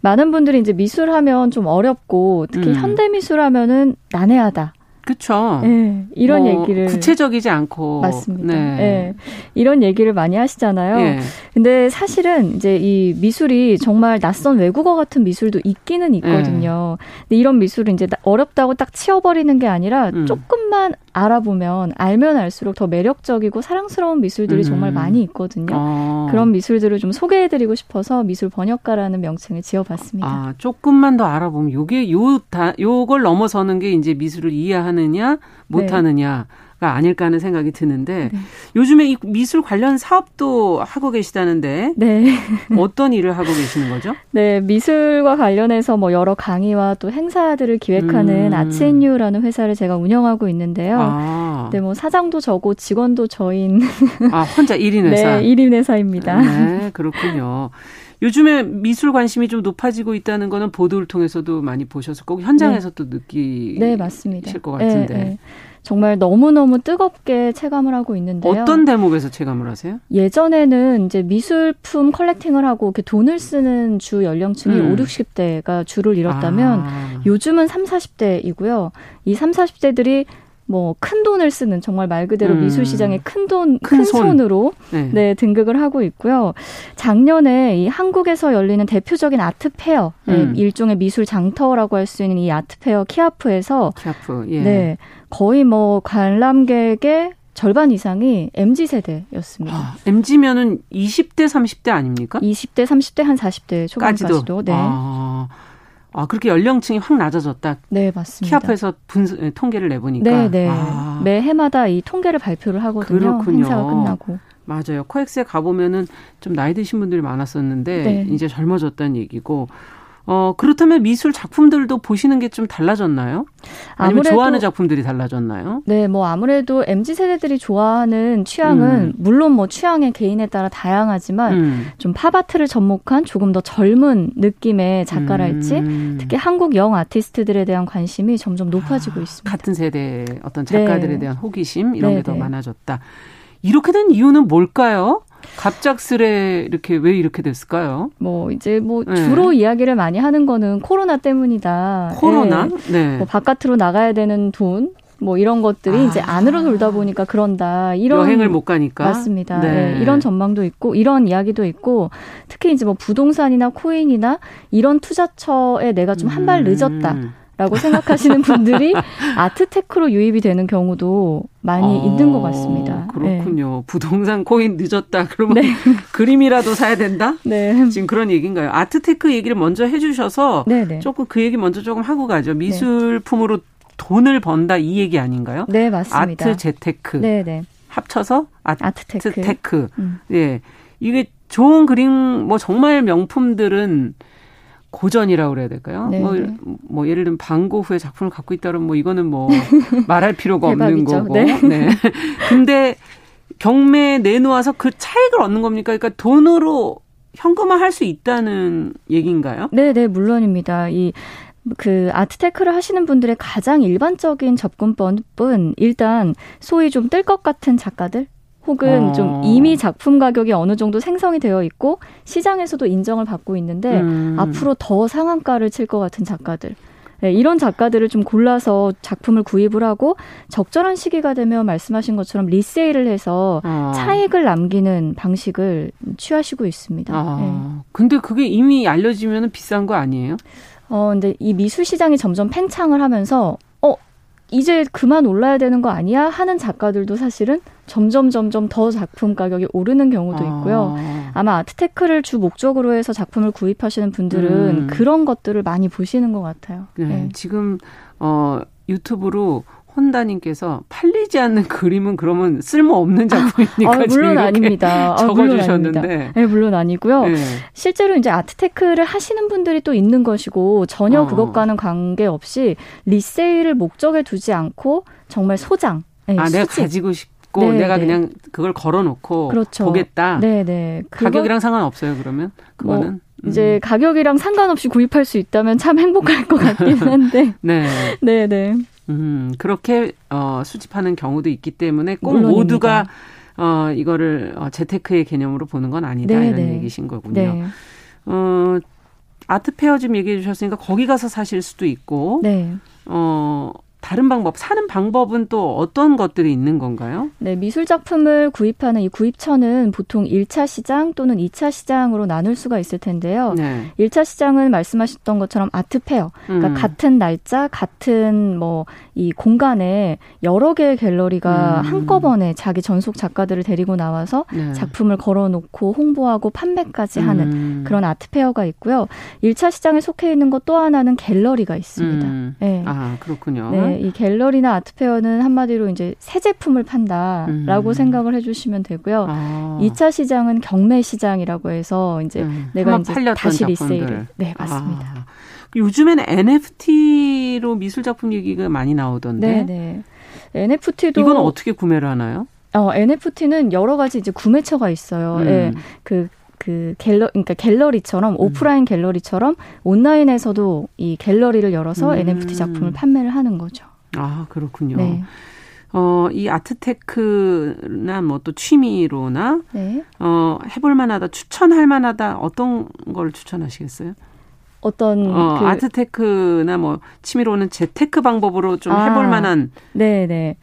많은 분들이 이제 미술하면 좀 어렵고 특히 음. 현대 미술하면은 난해하다. 그렇죠. 네, 이런 뭐 얘기를 구체적이지 않고 맞습니다. 네. 네. 이런 얘기를 많이 하시잖아요. 네. 근데 사실은 이제 이 미술이 정말 낯선 외국어 같은 미술도 있기는 있거든요. 네. 근데 이런 미술은 이제 어렵다고 딱 치워버리는 게 아니라 음. 조금만 알아보면 알면 알수록 더 매력적이고 사랑스러운 미술들이 음. 정말 많이 있거든요. 아. 그런 미술들을 좀 소개해드리고 싶어서 미술 번역가라는 명칭을 지어봤습니다. 아, 조금만 더 알아보면 요게 요 다 요걸 넘어서는 게 이제 미술을 이해하 느냐 못하느냐. 네. 가 아닐까 하는 생각이 드는데 네. 요즘에 이 미술 관련 사업도 하고 계시다는데 네. 어떤 일을 하고 계시는 거죠? 네, 미술과 관련해서 뭐 여러 강의와 또 행사들을 기획하는 음. 아치엔유라는 회사를 제가 운영하고 있는데요. 아. 네, 뭐 사장도 저고 직원도 저인 아, 혼자 1인 회사. [laughs] 네, 1인 회사입니다. 네, 그렇군요. 요즘에 미술 관심이 좀 높아지고 있다는 거는 보도를 통해서도 많이 보셨을 거고 현장에서 네. 또 느끼실 네, 맞습니다. 것 같은데. 네, 네. 정말 너무너무 뜨겁게 체감을 하고 있는데요. 어떤 대목에서 체감을 하세요? 예전에는 이제 미술품 컬렉팅을 하고 이렇게 돈을 쓰는 주 연령층이 음. 5, 60대가 주를 이뤘다면 아. 요즘은 3, 40대이고요. 이 3, 40대들이 뭐 큰 돈을 쓰는 정말 말 그대로 음. 미술 시장의 큰 돈, 큰, 큰 손. 으로 네. 네. 등극을 하고 있고요. 작년에 이 한국에서 열리는 대표적인 아트 페어, 네, 음. 네, 일종의 미술 장터라고 할 수 있는 이 아트 페어 키아프에서 키아프, 예. 네. 거의 뭐 관람객의 절반 이상이 MZ 세대였습니다. 아, MZ면은 20대, 30대 아닙니까? 20대, 30대, 한 40대 초반까지도. 네. 아, 아, 그렇게 연령층이 확 낮아졌다. 네, 맞습니다. 키아프에서 분 통계를 내보니까. 네, 네. 아. 매 해마다 이 통계를 발표를 하거든요. 그렇군요. 행사가 끝나고. 맞아요. 코엑스에 가보면은 좀 나이 드신 분들이 많았었는데 네. 이제 젊어졌다는 얘기고 어, 그렇다면 미술 작품들도 보시는 게 좀 달라졌나요? 아니면 아무래도, 좋아하는 작품들이 달라졌나요? 네, 뭐 아무래도 MZ 세대들이 좋아하는 취향은 음. 물론 뭐 취향의 개인에 따라 다양하지만 음. 좀 팝아트를 접목한 조금 더 젊은 느낌의 작가랄지 음. 특히 한국 영 아티스트들에 대한 관심이 점점 높아지고 아, 있습니다. 같은 세대 어떤 작가들에 네. 대한 호기심 이런 네, 게더 네. 많아졌다. 이렇게 된 이유는 뭘까요? 갑작스레 이렇게 왜 이렇게 됐을까요? 뭐 이제 뭐 네. 주로 이야기를 많이 하는 거는 코로나 때문이다. 코로나? 네. 네. 뭐 바깥으로 나가야 되는 돈, 뭐 이런 것들이 아. 이제 안으로 돌다 보니까 그런다. 이런 여행을 못 가니까 맞습니다. 네. 네. 이런 전망도 있고 이런 이야기도 있고 특히 이제 뭐 부동산이나 코인이나 이런 투자처에 내가 좀 한 발 늦었다. 음. 라고 생각하시는 분들이 [laughs] 아트테크로 유입이 되는 경우도 많이 아, 있는 것 같습니다. 그렇군요. 네. 부동산 코인 늦었다. 그러면 네. [laughs] 그림이라도 사야 된다? 네. 지금 그런 얘기인가요? 아트테크 얘기를 먼저 해주셔서 네네. 네. 조금 그 얘기 먼저 조금 하고 가죠. 미술품으로 돈을 번다 이 얘기 아닌가요? 네, 맞습니다. 아트 재테크. 네네. 네. 합쳐서 아트테크. 아트테크. 음. 예. 이게 좋은 그림, 뭐 정말 명품들은 고전이라고 그래야 될까요? 네. 뭐, 네. 뭐 예를 들면 방고 후에 작품을 갖고 있다면 뭐 이거는 뭐 [laughs] 말할 필요가 없는 거고. 네. 네. [laughs] 근데 경매에 내놓아서 그 차익을 얻는 겁니까? 그러니까 돈으로 현금화 할 수 있다는 얘기인가요? 네, 네, 물론입니다. 이그 아트테크를 하시는 분들의 가장 일반적인 접근법은 일단 소위 좀 뜰 것 같은 작가들 혹은 어. 좀 이미 작품 가격이 어느 정도 생성이 되어 있고 시장에서도 인정을 받고 있는데 음. 앞으로 더 상한가를 칠 것 같은 작가들 네, 이런 작가들을 좀 골라서 작품을 구입을 하고 적절한 시기가 되면 말씀하신 것처럼 리세일을 해서 어. 차익을 남기는 방식을 취하시고 있습니다. 아, 네. 근데 그게 이미 알려지면 비싼 거 아니에요? 어, 근데 이 미술 시장이 점점 팽창을 하면서 이제 그만 올라야 되는 거 아니야? 하는 작가들도 사실은 점점 점점 더 작품 가격이 오르는 경우도 있고요. 아. 아마 아트테크를 주 목적으로 해서 작품을 구입하시는 분들은 음. 그런 것들을 많이 보시는 것 같아요. 네, 네. 지금 어 유튜브로 혼다님께서 팔리지 않는 [laughs] 그림은 그러면 쓸모 없는 작품이니까 아, 물론 아닙니다. 적어주셨는데, 아, 물론 네, 물론 아니고요. 네. 실제로 이제 아트테크를 하시는 분들이 또 있는 것이고 전혀 어. 그것과는 관계 없이 리세일을 목적에 두지 않고 정말 소장. 네, 아, 수집. 내가 가지고 싶 고 네, 내가 네. 그냥 그걸 걸어놓고 그렇죠. 보겠다. 네, 네. 가격이랑 상관없어요. 그러면 그거는. 뭐, 이제 음. 가격이랑 상관없이 구입할 수 있다면 참 행복할 것 같긴 [laughs] 한데. 네. [laughs] 네, 네. 음, 그렇게 어, 수집하는 경우도 있기 때문에 꼭 물론입니다. 모두가 어, 이거를 어, 재테크의 개념으로 보는 건 아니다 네, 이런 네. 얘기신 거군요. 네. 어, 아트 페어 좀 얘기해 주셨으니까 거기 가서 사실 수도 있고 네. 어, 다른 방법, 사는 방법은 또 어떤 것들이 있는 건가요? 네, 미술 작품을 구입하는 이 구입처는 보통 1차 시장 또는 2차 시장으로 나눌 수가 있을 텐데요. 네. 1차 시장은 말씀하셨던 것처럼 아트페어. 그러니까 음. 같은 날짜, 같은 뭐 이 공간에 여러 개의 갤러리가 음. 한꺼번에 자기 전속 작가들을 데리고 나와서 네. 작품을 걸어 놓고 홍보하고 판매까지 하는 음. 그런 아트페어가 있고요. 1차 시장에 속해 있는 것 또 하나는 갤러리가 있습니다. 음. 네. 아, 그렇군요. 네. 이 갤러리나 아트페어는 한마디로 이제 새 제품을 판다라고 음. 생각을 해주시면 되고요. 아. 2차 시장은 경매 시장이라고 해서 이제 음. 내가 이제 다시 리세일. 네, 맞습니다. 아. 요즘에는 NFT로 미술 작품 얘기가 많이 나오던데. 네, 네. NFT도 이건 어떻게 구매를 하나요? 어, NFT는 여러 가지 이제 구매처가 있어요. 음. 예. 그, 그 갤러, 그러니까 갤러리처럼, 음. 오프라인 갤러리처럼 온라인에서도 이 갤러리를 열어서 음. NFT 작품을 판매를 하는 거죠. 아, 그렇군요. 네. 어, 이 아트테크나 뭐 또 취미로나 네. 어, 해볼 만하다, 추천할 만하다 어떤 걸 추천하시겠어요? 어떤 어, 그... 아트테크나 뭐 취미로는 재테크 방법으로 좀 아, 해볼 만한 네, 네.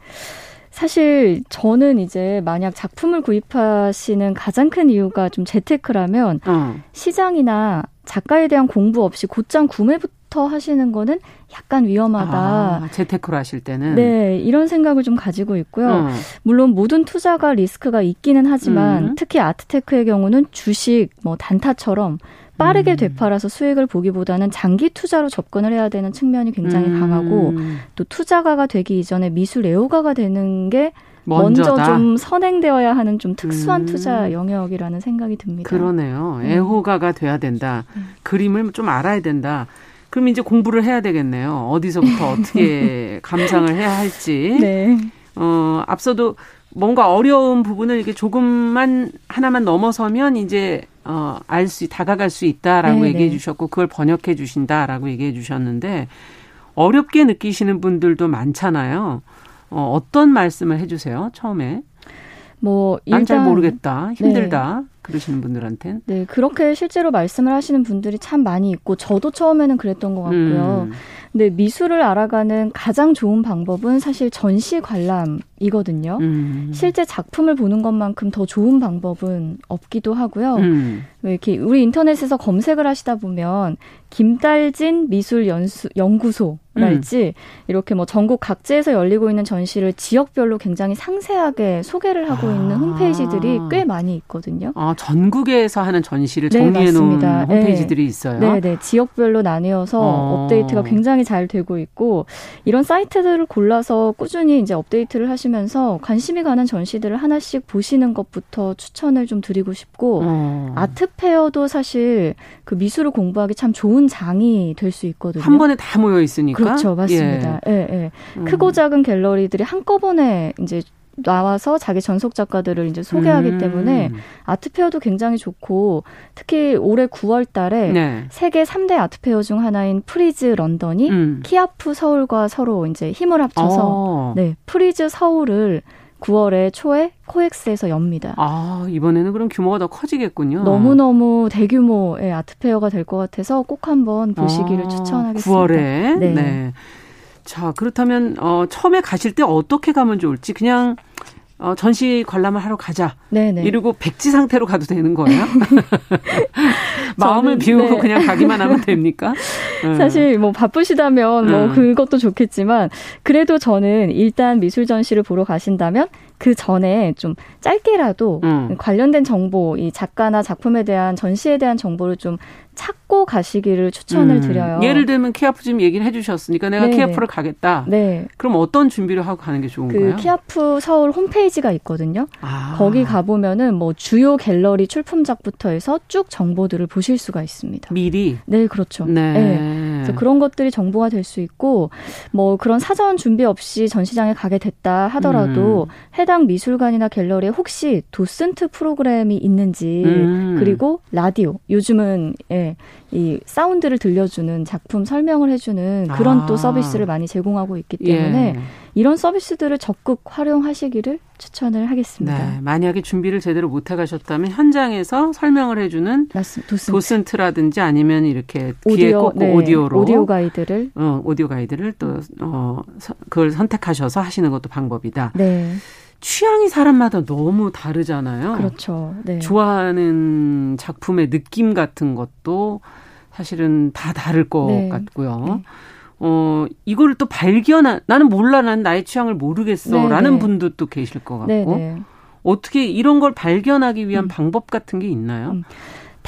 사실 저는 이제 만약 작품을 구입하시는 가장 큰 이유가 좀 재테크라면 어. 시장이나 작가에 대한 공부 없이 곧장 구매부터 부터 하시는 거는 약간 위험하다. 아, 재테크로 하실 때는. 네, 이런 생각을 좀 가지고 있고요. 어. 물론 모든 투자가 리스크가 있기는 하지만 음. 특히 아트테크의 경우는 주식, 뭐 단타처럼 빠르게 음. 되팔아서 수익을 보기보다는 장기 투자로 접근을 해야 되는 측면이 굉장히 음. 강하고 또 투자가가 되기 이전에 미술 애호가가 되는 게 먼저다. 먼저 좀 선행되어야 하는 좀 특수한 음. 투자 영역이라는 생각이 듭니다. 그러네요. 애호가가 돼야 된다. 음. 그림을 좀 알아야 된다. 그럼 이제 공부를 해야 되겠네요. 어디서부터 어떻게 [laughs] 감상을 해야 할지. 네. 어, 앞서도 뭔가 어려운 부분을 이렇게 조금만 하나만 넘어서면 이제 어, 알 수, 다가갈 수 있다라고 네 얘기해 네. 주셨고, 그걸 번역해 주신다라고 얘기해 주셨는데, 어렵게 느끼시는 분들도 많잖아요. 어, 어떤 말씀을 해 주세요, 처음에? 뭐, 일단. 잘 모르겠다, 힘들다. 네. 그러시는 분들한텐? 네, 그렇게 실제로 말씀을 하시는 분들이 참 많이 있고 저도 처음에는 그랬던 것 같고요. 음. 근데 미술을 알아가는 가장 좋은 방법은 사실 전시 관람이거든요. 음. 실제 작품을 보는 것만큼 더 좋은 방법은 없기도 하고요. 음. 이렇게 우리 인터넷에서 검색을 하시다 보면 김달진 미술 연수, 연구소 랄지 음. 이렇게 뭐 전국 각지에서 열리고 있는 전시를 지역별로 굉장히 상세하게 소개를 하고 아. 있는 홈페이지들이 꽤 많이 있거든요. 아, 전국에서 하는 전시를 네, 정리해 놓은 네, 홈페이지들이 네. 있어요. 네, 네. 지역별로 나뉘어서 어. 업데이트가 굉장히 잘 되고 있고 이런 사이트들을 골라서 꾸준히 이제 업데이트를 하시면서 관심이 가는 전시들을 하나씩 보시는 것부터 추천을 좀 드리고 싶고 어. 아트페어도 사실 그 미술을 공부하기 참 좋은 장이 될 수 있거든요. 한 번에 다 모여 있으니까. 그렇죠, 맞습니다. 예, 예. 예. 음. 크고 작은 갤러리들이 한꺼번에 이제 나와서 자기 전속 작가들을 이제 소개하기 음. 때문에 아트페어도 굉장히 좋고 특히 올해 9월 달에 네. 세계 3대 아트페어 중 하나인 프리즈 런던이 음. 키아프 서울과 서로 이제 힘을 합쳐서 어. 네, 프리즈 서울을 9월에 초에 코엑스에서 엽니다. 아, 이번에는 그럼 규모가 더 커지겠군요. 너무너무 대규모의 아트페어가 될 것 같아서 꼭 한번 보시기를 아, 추천하겠습니다. 9월에. 네. 네. 자, 그렇다면 어 처음에 가실 때 어떻게 가면 좋을지 그냥 어, 전시 관람을 하러 가자. 네네. 이러고 백지 상태로 가도 되는 거예요? [laughs] [laughs] 마음을 비우고 네. 그냥 가기만 하면 됩니까? 네. [laughs] 사실 뭐 바쁘시다면 뭐 음. 그것도 좋겠지만 그래도 저는 일단 미술 전시를 보러 가신다면 그 전에 좀 짧게라도 음. 관련된 정보, 이 작가나 작품에 대한 전시에 대한 정보를 좀 찾고 가시기를 추천을 음. 드려요. 예를 들면 키아프 지금 얘기를 해주셨으니까 내가 네네. 키아프를 가겠다. 네. 그럼 어떤 준비를 하고 가는 게 좋은가요? 그 키아프 서울 홈페이지가 있거든요. 아. 거기 가 보면은 뭐 주요 갤러리 출품작부터 해서 쭉 정보들을 보실 수가 있습니다. 미리? 네, 그렇죠. 네. 네. 그래서 그런 것들이 정보가 될 수 있고 뭐 그런 사전 준비 없이 전시장에 가게 됐다 하더라도 음. 해당 미술관이나 갤러리에 혹시 도슨트 프로그램이 있는지 음. 그리고 라디오 요즘은 예, 이 사운드를 들려주는 작품 설명을 해주는 그런 아. 또 서비스를 많이 제공하고 있기 때문에 예. 이런 서비스들을 적극 활용하시기를 추천을 하겠습니다. 네, 만약에 준비를 제대로 못 해가셨다면 현장에서 설명을 해주는 도슨트. 라든지 아니면 이렇게 오디오, 귀에 꽂고 네, 오디오로 오디오 가이드를 어, 오디오 가이드를 또 어, 그걸 선택하셔서 하시는 것도 방법이다. 네. 취향이 사람마다 너무 다르잖아요. 그렇죠. 네. 좋아하는 작품의 느낌 같은 것도 사실은 다 다를 것 네. 같고요. 네. 어, 이거를 또 발견한, 나는 몰라, 난 나의 취향을 모르겠어. 네네. 라는 네. 분도 또 계실 것 같고. 네. 어떻게 이런 걸 발견하기 위한 음. 방법 같은 게 있나요? 음.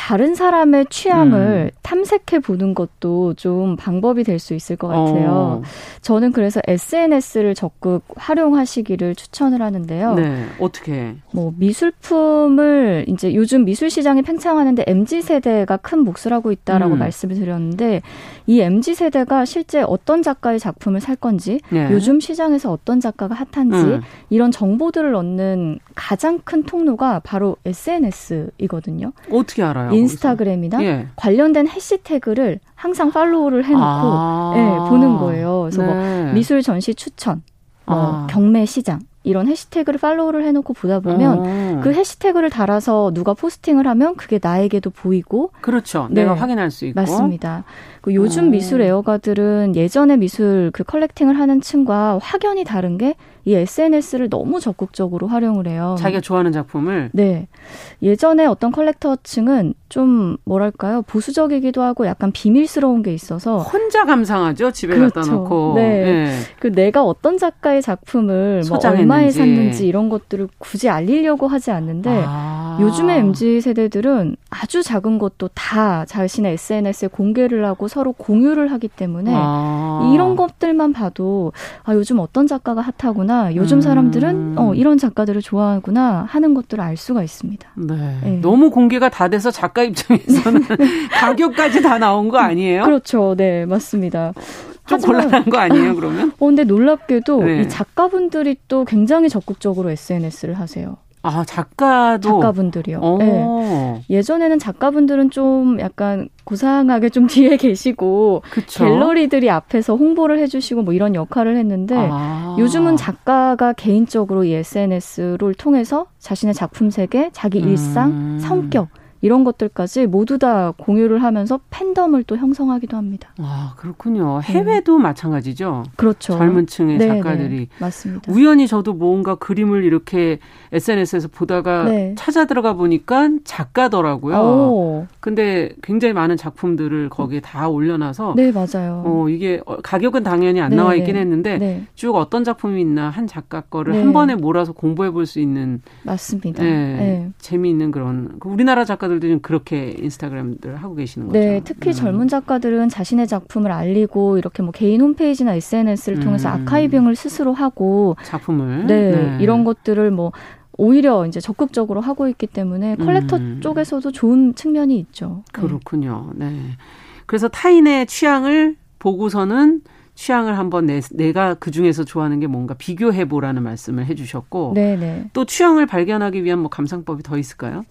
다른 사람의 취향을 음. 탐색해 보는 것도 좀 방법이 될 수 있을 것 같아요. 어. 저는 그래서 SNS를 적극 활용하시기를 추천을 하는데요. 네, 어떻게? 뭐 미술품을 이제 요즘 미술 시장이 팽창하는데 MZ 세대가 큰 몫을 하고 있다라고 음. 말씀을 드렸는데 이 MZ 세대가 실제 어떤 작가의 작품을 살 건지, 네. 요즘 시장에서 어떤 작가가 핫한지 음. 이런 정보들을 얻는 가장 큰 통로가 바로 SNS이거든요. 어떻게 알아요? 인스타그램이나 예. 관련된 해시태그를 항상 팔로우를 해놓고 아~ 예, 보는 거예요. 그래서 뭐 네. 뭐 미술 전시 추천, 뭐 아. 경매 시장 이런 해시태그를 팔로우를 해놓고 보다 보면 어. 그 해시태그를 달아서 누가 포스팅을 하면 그게 나에게도 보이고 그렇죠. 네. 내가 확인할 수 있고 맞습니다. 그 요즘 어. 미술 애호가들은 예전에 미술 그 컬렉팅을 하는 층과 확연히 다른 게 이 SNS를 너무 적극적으로 활용을 해요. 자기가 좋아하는 작품을 네 예전에 어떤 컬렉터층은 좀 뭐랄까요 보수적이기도 하고 약간 비밀스러운 게 있어서 혼자 감상하죠 집에 그렇죠. 갖다 놓고 네. 네. 그 내가 어떤 작가의 작품을 뭐 얼마에 샀는지 이런 것들을 굳이 알리려고 하지 않는데 아. 요즘의 mz 세대들은 아주 작은 것도 다 자신의 SNS에 공개를 하고 서로 공유를 하기 때문에 아. 이런 것들만 봐도 아 요즘 어떤 작가가 핫하구나 요즘 사람들은 음. 어 이런 작가들을 좋아하구나 하는 것들을 알 수가 있습니다. 네. 네. 너무 공개가 다 돼서 작가 작가 입장에서는 [laughs] [laughs] 가격까지 다 나온 거 아니에요? 그렇죠. 네, 맞습니다. 좀 하지만, 곤란한 거 아니에요, 그러면? [laughs] 어, 근데 놀랍게도 네. 이 작가분들이 또 굉장히 적극적으로 SNS를 하세요. 아, 작가도 작가분들이요. 네. 예전에는 작가분들은 좀 약간 고상하게 좀 [laughs] 뒤에 계시고 그쵸? 갤러리들이 앞에서 홍보를 해주시고 뭐 이런 역할을 했는데 아. 요즘은 작가가 개인적으로 이 SNS를 통해서 자신의 작품 세계, 자기 일상, 음. 성격 이런 것들까지 모두 다 공유를 하면서 팬덤을 또 형성하기도 합니다. 아, 그렇군요. 해외도 네. 마찬가지죠. 그렇죠. 젊은 층의 네, 작가들이. 네, 맞습니다. 우연히 저도 뭔가 그림을 이렇게 SNS에서 보다가 네. 찾아 들어가 보니까 작가더라고요. 오. 근데 굉장히 많은 작품들을 거기에 다 올려놔서. 네, 맞아요. 어, 이게 가격은 당연히 안 네, 나와 있긴 네. 했는데 쭉 어떤 작품이 있나 한 작가 거를 한 번에 몰아서 공부해 볼 수 있는. 맞습니다. 재미있는 그런. 그 우리나라 작가 작가들도 그렇게 인스타그램들 하고 계시는 거죠. 네, 특히 음. 젊은 작가들은 자신의 작품을 알리고 이렇게 뭐 개인 홈페이지나 SNS를 통해서 음. 아카이빙을 스스로 하고 작품을 네, 네. 이런 것들을 뭐 오히려 이제 적극적으로 하고 있기 때문에 컬렉터 음. 쪽에서도 좋은 측면이 있죠. 네. 그렇군요. 네. 그래서 타인의 취향을 보고서는 취향을 한번 내, 내가 그 중에서 좋아하는 게 뭔가 비교해 보라는 말씀을 해주셨고 네네. 또 취향을 발견하기 위한 뭐 감상법이 더 있을까요?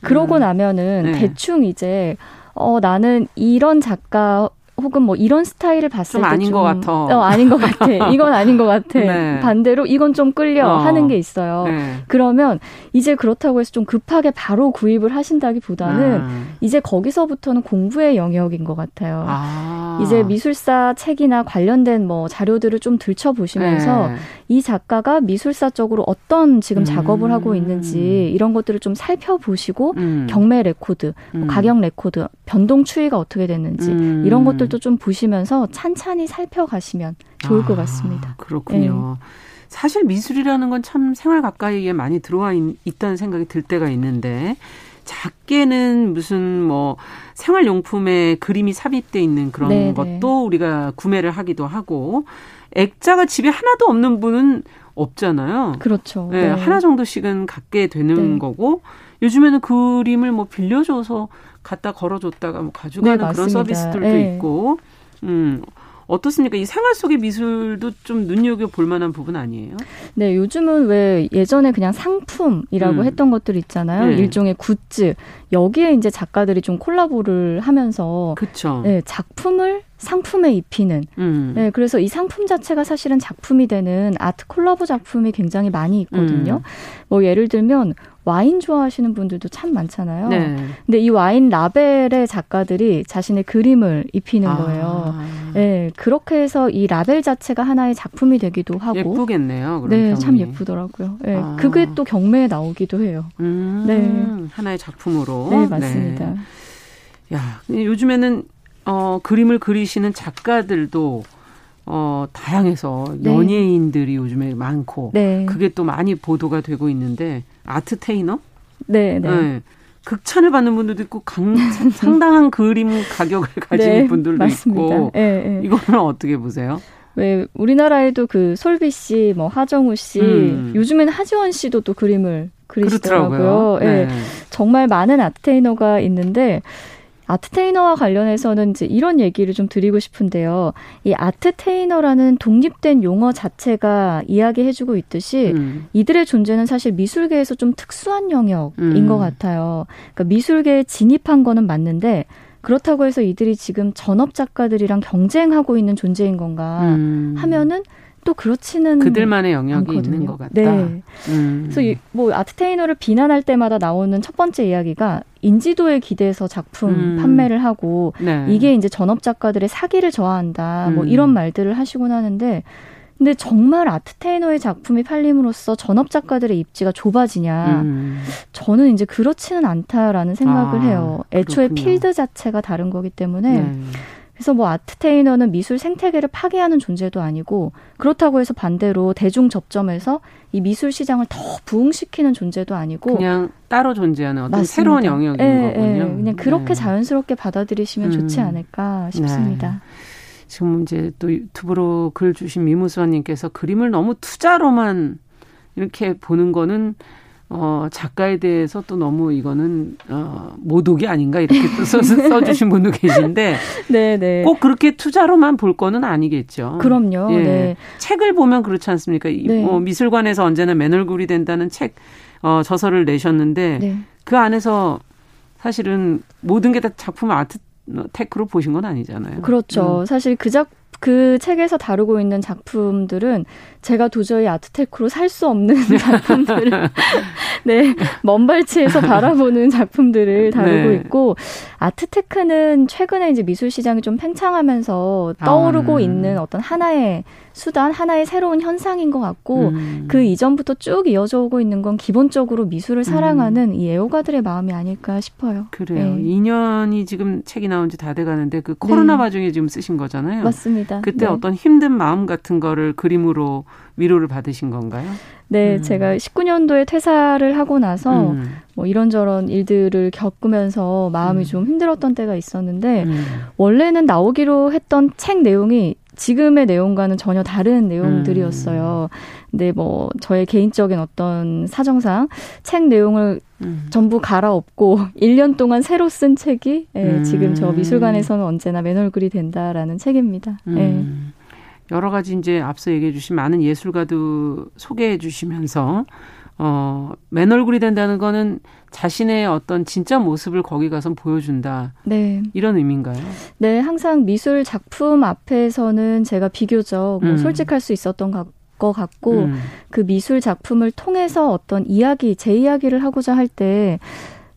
그러고 음. 나면은 네. 대충 이제 어 나는 이런 작가 혹은 뭐 이런 스타일을 봤을 때 아닌 것 같아. 어, 아닌 것 같아. [laughs] 이건 아닌 것 같아. 네. 반대로 이건 좀 끌려 어. 하는 게 있어요. 네. 그러면 이제 그렇다고 해서 좀 급하게 바로 구입을 하신다기보다는 아. 이제 거기서부터는 공부의 영역인 것 같아요. 아. 이제 미술사 책이나 관련된 뭐 자료들을 좀 들춰보시면서 네. 이 작가가 미술사적으로 어떤 지금 음. 작업을 하고 있는지 이런 것들을 좀 살펴보시고 음. 경매 레코드, 뭐 음. 가격 레코드, 변동 추이가 어떻게 됐는지 음. 이런 것들 도 좀 보시면서 찬찬히 살펴가시면 좋을 아, 것 같습니다. 그렇군요. 네. 사실 미술이라는 건 참 생활 가까이에 많이 들어와 있, 다는 생각이 들 때가 있는데 작게는 무슨 뭐 생활용품에 그림이 삽입돼 있는 그런 네네. 네. 것도 우리가 구매를 하기도 하고 액자가 집에 하나도 없는 분은 없잖아요. 그렇죠. 네, 네. 하나 정도씩은 갖게 되는 네. 거고 요즘에는 그림을 뭐 빌려줘서 갖다 걸어줬다가 뭐 가져가는 네, 그런 서비스들도 네. 있고, 음. 어떻습니까? 이 생활 속의 미술도 좀 눈여겨 볼 만한 부분 아니에요? 네, 요즘은 왜 예전에 그냥 상품이라고 음. 했던 것들 있잖아요. 네. 일종의 굿즈. 여기에 이제 작가들이 좀 콜라보를 하면서 그쵸. 네, 작품을 상품에 입히는. 음. 네, 그래서 이 상품 자체가 사실은 작품이 되는 아트 콜라보 작품이 굉장히 많이 있거든요. 음. 뭐 예를 들면 와인 좋아하시는 분들도 참 많잖아요. 네. 근데 이 와인 라벨의 작가들이 자신의 그림을 입히는 아. 거예요. 네, 그렇게 해서 이 라벨 자체가 하나의 작품이 되기도 하고. 예쁘겠네요. 네, 병이. 참 예쁘더라고요. 네, 아. 그게 또 경매에 나오기도 해요. 음. 네. 하나의 작품으로. 네, 맞습니다. 네. 야, 요즘에는 어, 그림을 그리시는 작가들도 어, 다양해서 네. 연예인들이 요즘에 많고 네. 그게 또 많이 보도가 되고 있는데 아트 테이너? 네, 네. 네. 극찬을 받는 분들도 있고 강, [laughs] 상당한 그림 가격을 가진 네, 분들도 맞습니다. 있고 네, 네. 이거는 어떻게 보세요? 왜 우리나라에도 그 솔비 씨, 뭐 하정우 씨, 음. 요즘에는 하지원 씨도 또 그림을 그리시더라고요. 예. 네. 정말 많은 아트 테이너가 있는데 아트 테이너와 관련해서는 이제 이런 얘기를 좀 드리고 싶은데요. 이 아트 테이너라는 독립된 용어 자체가 이야기해주고 있듯이 음. 이들의 존재는 사실 미술계에서 좀 특수한 영역인 음. 것 같아요. 그러니까 미술계에 진입한 거는 맞는데 그렇다고 해서 이들이 지금 전업 작가들이랑 경쟁하고 있는 존재인 건가 음. 하면은 또 그렇지는 그들만의 영역이 않거든요. 있는 것 같다. 네. 음. 그래서 뭐 아트테이너를 비난할 때마다 나오는 첫 번째 이야기가 인지도에 기대서 작품 음. 판매를 하고 네. 이게 이제 전업 작가들의 사기를 저하한다. 뭐 음. 뭐 이런 말들을 하시곤 하는데 근데 정말 아트테이너의 작품이 팔림으로써 전업 작가들의 입지가 좁아지냐? 음. 저는 이제 그렇지는 않다라는 생각을 아, 해요. 애초에 그렇군요. 필드 자체가 다른 거기 때문에 네. 그래서 뭐 아트테이너는 미술 생태계를 파괴하는 존재도 아니고 그렇다고 해서 반대로 대중 접점에서 이 미술 시장을 더 부흥시키는 존재도 아니고 그냥 따로 존재하는 어떤 맞습니다. 새로운 영역인 예, 예. 거군요. 예, 그냥 그렇게 네. 자연스럽게 받아들이시면 음. 좋지 않을까 싶습니다. 네. 지금 이제 또 유튜브로 글 주신 미무수아님께서 그림을 너무 투자로만 이렇게 보는 거는 어, 작가에 대해서 또 너무 이거는, 어, 모독이 아닌가 이렇게 또 써, 써주신 분도 계신데. 네네. [laughs] 네. 꼭 그렇게 투자로만 볼 거는 아니겠죠. 그럼요. 예. 네. 책을 보면 그렇지 않습니까? 네. 뭐 미술관에서 언제나 맨 얼굴이 된다는 책, 어, 저서를 내셨는데. 네. 그 안에서 사실은 모든 게 다 작품 아트 테크로 보신 건 아니잖아요. 그렇죠. 음. 사실 그 작, 그 책에서 다루고 있는 작품들은 제가 도저히 아트테크로 살 수 없는 [laughs] 작품들을 네 먼발치에서 바라보는 작품들을 다루고 네. 있고 아트테크는 최근에 이제 미술 시장이 좀 팽창하면서 떠오르고 아. 있는 어떤 하나의 수단 하나의 새로운 현상인 것 같고 음. 그 이전부터 쭉 이어져 오고 있는 건 기본적으로 미술을 사랑하는 음. 이 애호가들의 마음이 아닐까 싶어요. 그래요. 네. 2년이 지금 책이 나온 지 다 돼가는데 그 코로나 네. 와중에 지금 쓰신 거잖아요. 맞습니다. 그때 네. 어떤 힘든 마음 같은 거를 그림으로 위로를 받으신 건가요? 네, 음. 제가 19년도에 퇴사를 하고 나서 음. 뭐 이런저런 일들을 겪으면서 마음이 음. 좀 힘들었던 때가 있었는데 음. 원래는 나오기로 했던 책 내용이 지금의 내용과는 전혀 다른 내용들이었어요. 음. 근데 뭐 저의 개인적인 어떤 사정상 책 내용을 음. 전부 갈아엎고 [laughs] 1년 동안 새로 쓴 책이 예, 음. 지금 저 미술관에서는 언제나 맨얼굴이 된다라는 책입니다. 예. 음. 여러 가지 이제 앞서 얘기해 주신 많은 예술가도 소개해 주시면서 어, 맨 얼굴이 된다는 거는 자신의 어떤 진짜 모습을 거기 가서 보여준다. 네. 이런 의미인가요? 네, 항상 미술 작품 앞에서는 제가 비교적 뭐 음. 솔직할 수 있었던 것 같고 음. 그 미술 작품을 통해서 어떤 이야기, 제 이야기를 하고자 할때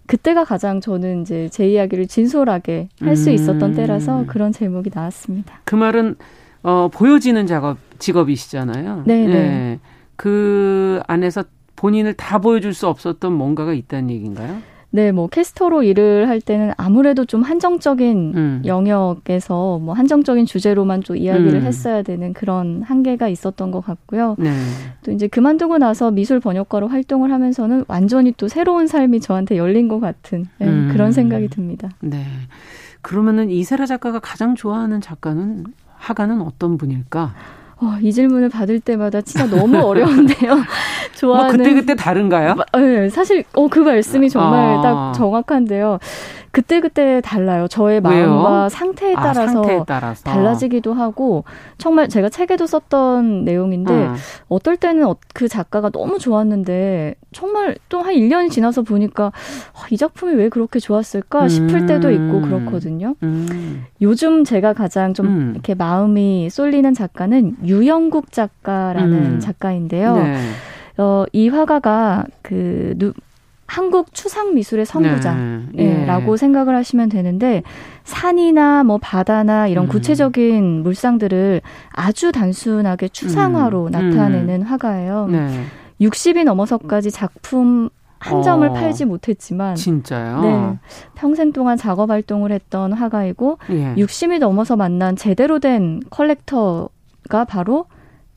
그때가 가장 저는 이제 제 이야기를 진솔하게 할수 음. 있었던 때라서 그런 제목이 나왔습니다. 그 말은 어, 보여지는 작업 직업이시잖아요. 네, 네. 네. 그 안에서 본인을 다 보여줄 수 없었던 뭔가가 있다는 얘기인가요? 네, 뭐 캐스터로 일을 할 때는 아무래도 좀 한정적인 음. 영역에서 뭐 한정적인 주제로만 좀 이야기를 음. 했어야 되는 그런 한계가 있었던 것 같고요. 네. 또 이제 그만두고 나서 미술 번역가로 활동을 하면서는 완전히 또 새로운 삶이 저한테 열린 것 같은 네, 음. 그런 생각이 듭니다. 네. 그러면은 이세라 작가가 가장 좋아하는 작가는 화가는 어떤 분일까? 어, 이 질문을 받을 때마다 진짜 너무 [laughs] 어려운데요. 좋아하는 뭐 그때 그때 다른가요? 네, 사실 어 그 말씀이 정말 아. 딱 정확한데요. 그때그때 달라요. 저의 마음과? 상태에 아, 따라서, 아, 상태에 따라서, 달라지기도 하고 정말 제가 책에도 썼던 내용인데 음. 어떨 때는 어, 그 작가가 너무 좋았는데 정말 또 한 1년이 지나서 보니까 아, 이 작품이 왜 그렇게 좋았을까 싶을 때도 있고 음. 그렇거든요. 음. 요즘 제가 가장 좀 음. 이렇게 마음이 쏠리는 작가는 유영국 작가라는 음. 작가인데요. 네. 어, 이 화가가 그 누, 한국 추상 미술의 선구자라고 네. 예. 생각을 하시면 되는데 산이나 뭐 바다나 이런 음. 구체적인 물상들을 아주 단순하게 추상화로 음. 나타내는 음. 화가예요. 네. 60이 넘어서까지 작품 한 점을 어. 팔지 못했지만 진짜요? 네. 평생 동안 작업 활동을 했던 화가이고 예. 60이 넘어서 만난 제대로 된 컬렉터가 바로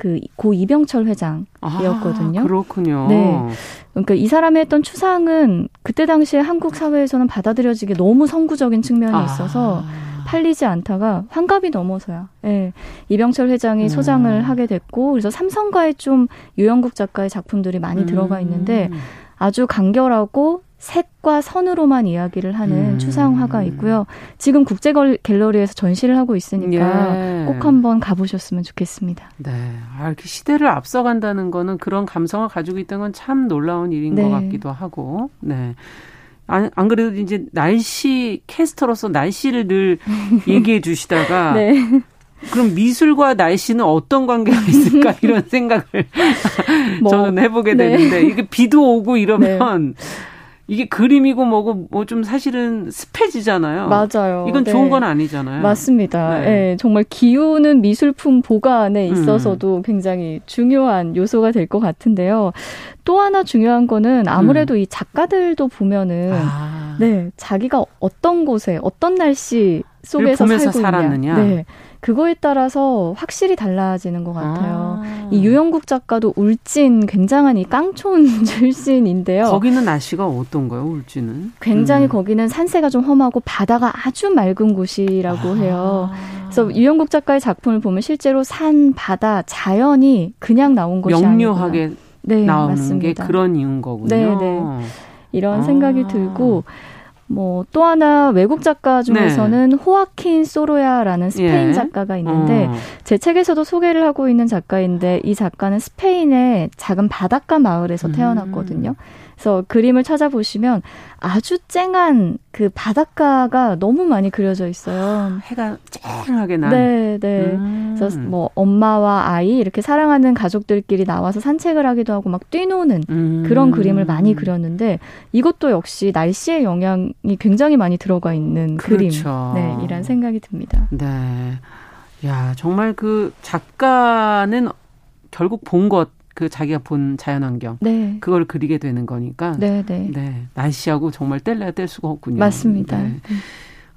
그 고 이병철 회장이었거든요. 아, 그렇군요. 네. 그러니까 이 사람이 했던 추상은 그때 당시에 한국 사회에서는 받아들여지기 너무 선구적인 측면이 아. 있어서 아. 팔리지 않다가 환갑이 넘어서야 예. 이병철 회장이 음. 소장을 하게 됐고 그래서 삼성가에 좀 유영국 작가의 작품들이 많이 음. 들어가 있는데 아주 간결하고 색과 선으로만 이야기를 하는 음. 추상화가 있고요. 지금 국제 갤러리에서 전시를 하고 있으니까 예. 꼭 한번 가보셨으면 좋겠습니다. 네. 아, 이렇게 시대를 앞서간다는 거는 그런 감성을 가지고 있다는 건 참 놀라운 일인 네. 것 같기도 하고. 네. 안, 안 그래도 이제 날씨 캐스터로서 날씨를 늘 [laughs] 얘기해 주시다가 네. 그럼 미술과 날씨는 어떤 관계가 있을까 이런 생각을 뭐, 저는 해보게 네. 되는데 이게 비도 오고 이러면 네. 이게 그림이고 뭐고 뭐 좀 사실은 습해지잖아요. 맞아요. 이건 좋은 네. 건 아니잖아요. 맞습니다. 네. 네. 정말 기후는 미술품 보관에 음. 있어서도 음. 굉장히 중요한 요소가 될 것 같은데요. 또 하나 중요한 거는 아무래도 음. 이 작가들도 보면은 아. 네 자기가 어떤 곳에 어떤 날씨 속에서 살고 살았느냐. 네. 그거에 따라서 확실히 달라지는 것 같아요. 아. 이 유영국 작가도 울진 굉장한 이 깡촌 [laughs] 출신인데요. 거기는 날씨가 어떤가요, 울진은? 굉장히 음. 거기는 산세가 좀 험하고 바다가 아주 맑은 곳이라고 아. 해요. 그래서 유영국 작가의 작품을 보면 실제로 산, 바다, 자연이 그냥 나온 것이 명료하게 네, 나오는 맞습니다. 게 그런 이유인 거군요. 네, 네. 이런 아. 생각이 들고 뭐 또 하나 외국 작가 중에서는 네. 호아킨 소로야라는 스페인 예. 작가가 있는데 어. 제 책에서도 소개를 하고 있는 작가인데 이 작가는 스페인의 작은 바닷가 마을에서 음. 태어났거든요. 음. 그래서 그림을 찾아보시면 아주 쨍한 그 바닷가가 너무 많이 그려져 있어요. 해가 쨍하게 나. 네, 네. 음. 그래서 뭐 엄마와 아이 이렇게 사랑하는 가족들끼리 나와서 산책을 하기도 하고 막 뛰노는 음. 그런 그림을 많이 그렸는데 이것도 역시 날씨의 영향이 굉장히 많이 들어가 있는 그렇죠. 그림. 네, 이란 생각이 듭니다. 네. 야, 정말 그 작가는 결국 본 것 그 자기가 본 자연환경 네. 그걸 그리게 되는 거니까 네, 네. 네 날씨하고 정말 뗄래야 뗄 수가 없군요. 맞습니다. 네.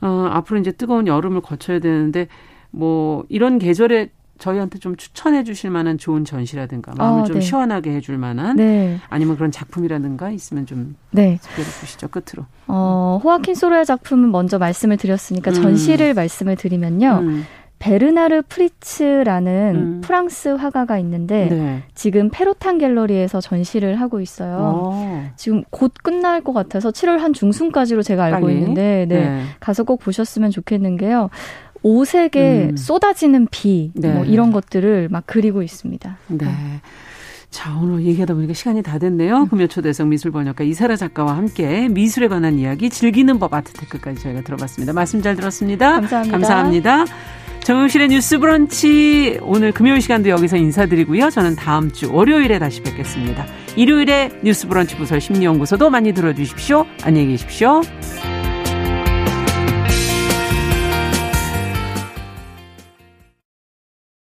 어, 앞으로 이제 뜨거운 여름을 거쳐야 되는데 뭐 이런 계절에 저희한테 좀 추천해 주실 만한 좋은 전시라든가 마음을 어, 좀 네. 시원하게 해줄 만한 네. 아니면 그런 작품이라든가 있으면 좀 네. 소개해 주시죠 끝으로. 어, 호아킨 소로야 작품은 먼저 말씀을 드렸으니까 음. 전시를 말씀을 드리면요. 음. 베르나르 프리츠라는 음. 프랑스 화가가 있는데 네. 지금 페로탄 갤러리에서 전시를 하고 있어요. 오. 어. 지금 곧 끝날 것 같아서 7월 한 중순까지로 제가 알고 빨리? 있는데 네. 네. 가서 꼭 보셨으면 좋겠는 게요. 오색의 음. 쏟아지는 비, 네. 뭐 이런 것들을 막 그리고 있습니다. 네. 자, 오늘 얘기하다 보니까 시간이 다 됐네요. 금요 초대석 미술번역가 이사라 작가와 함께 미술에 관한 이야기 즐기는 법 아트테크까지 저희가 들어봤습니다. 말씀 잘 들었습니다. 감사합니다. 감사합니다. 정용실의 뉴스 브런치 오늘 금요일 시간도 여기서 인사드리고요. 저는 다음 주 월요일에 다시 뵙겠습니다. 일요일에 뉴스 브런치 부설 심리연구소도 많이 들어주십시오. 안녕히 계십시오.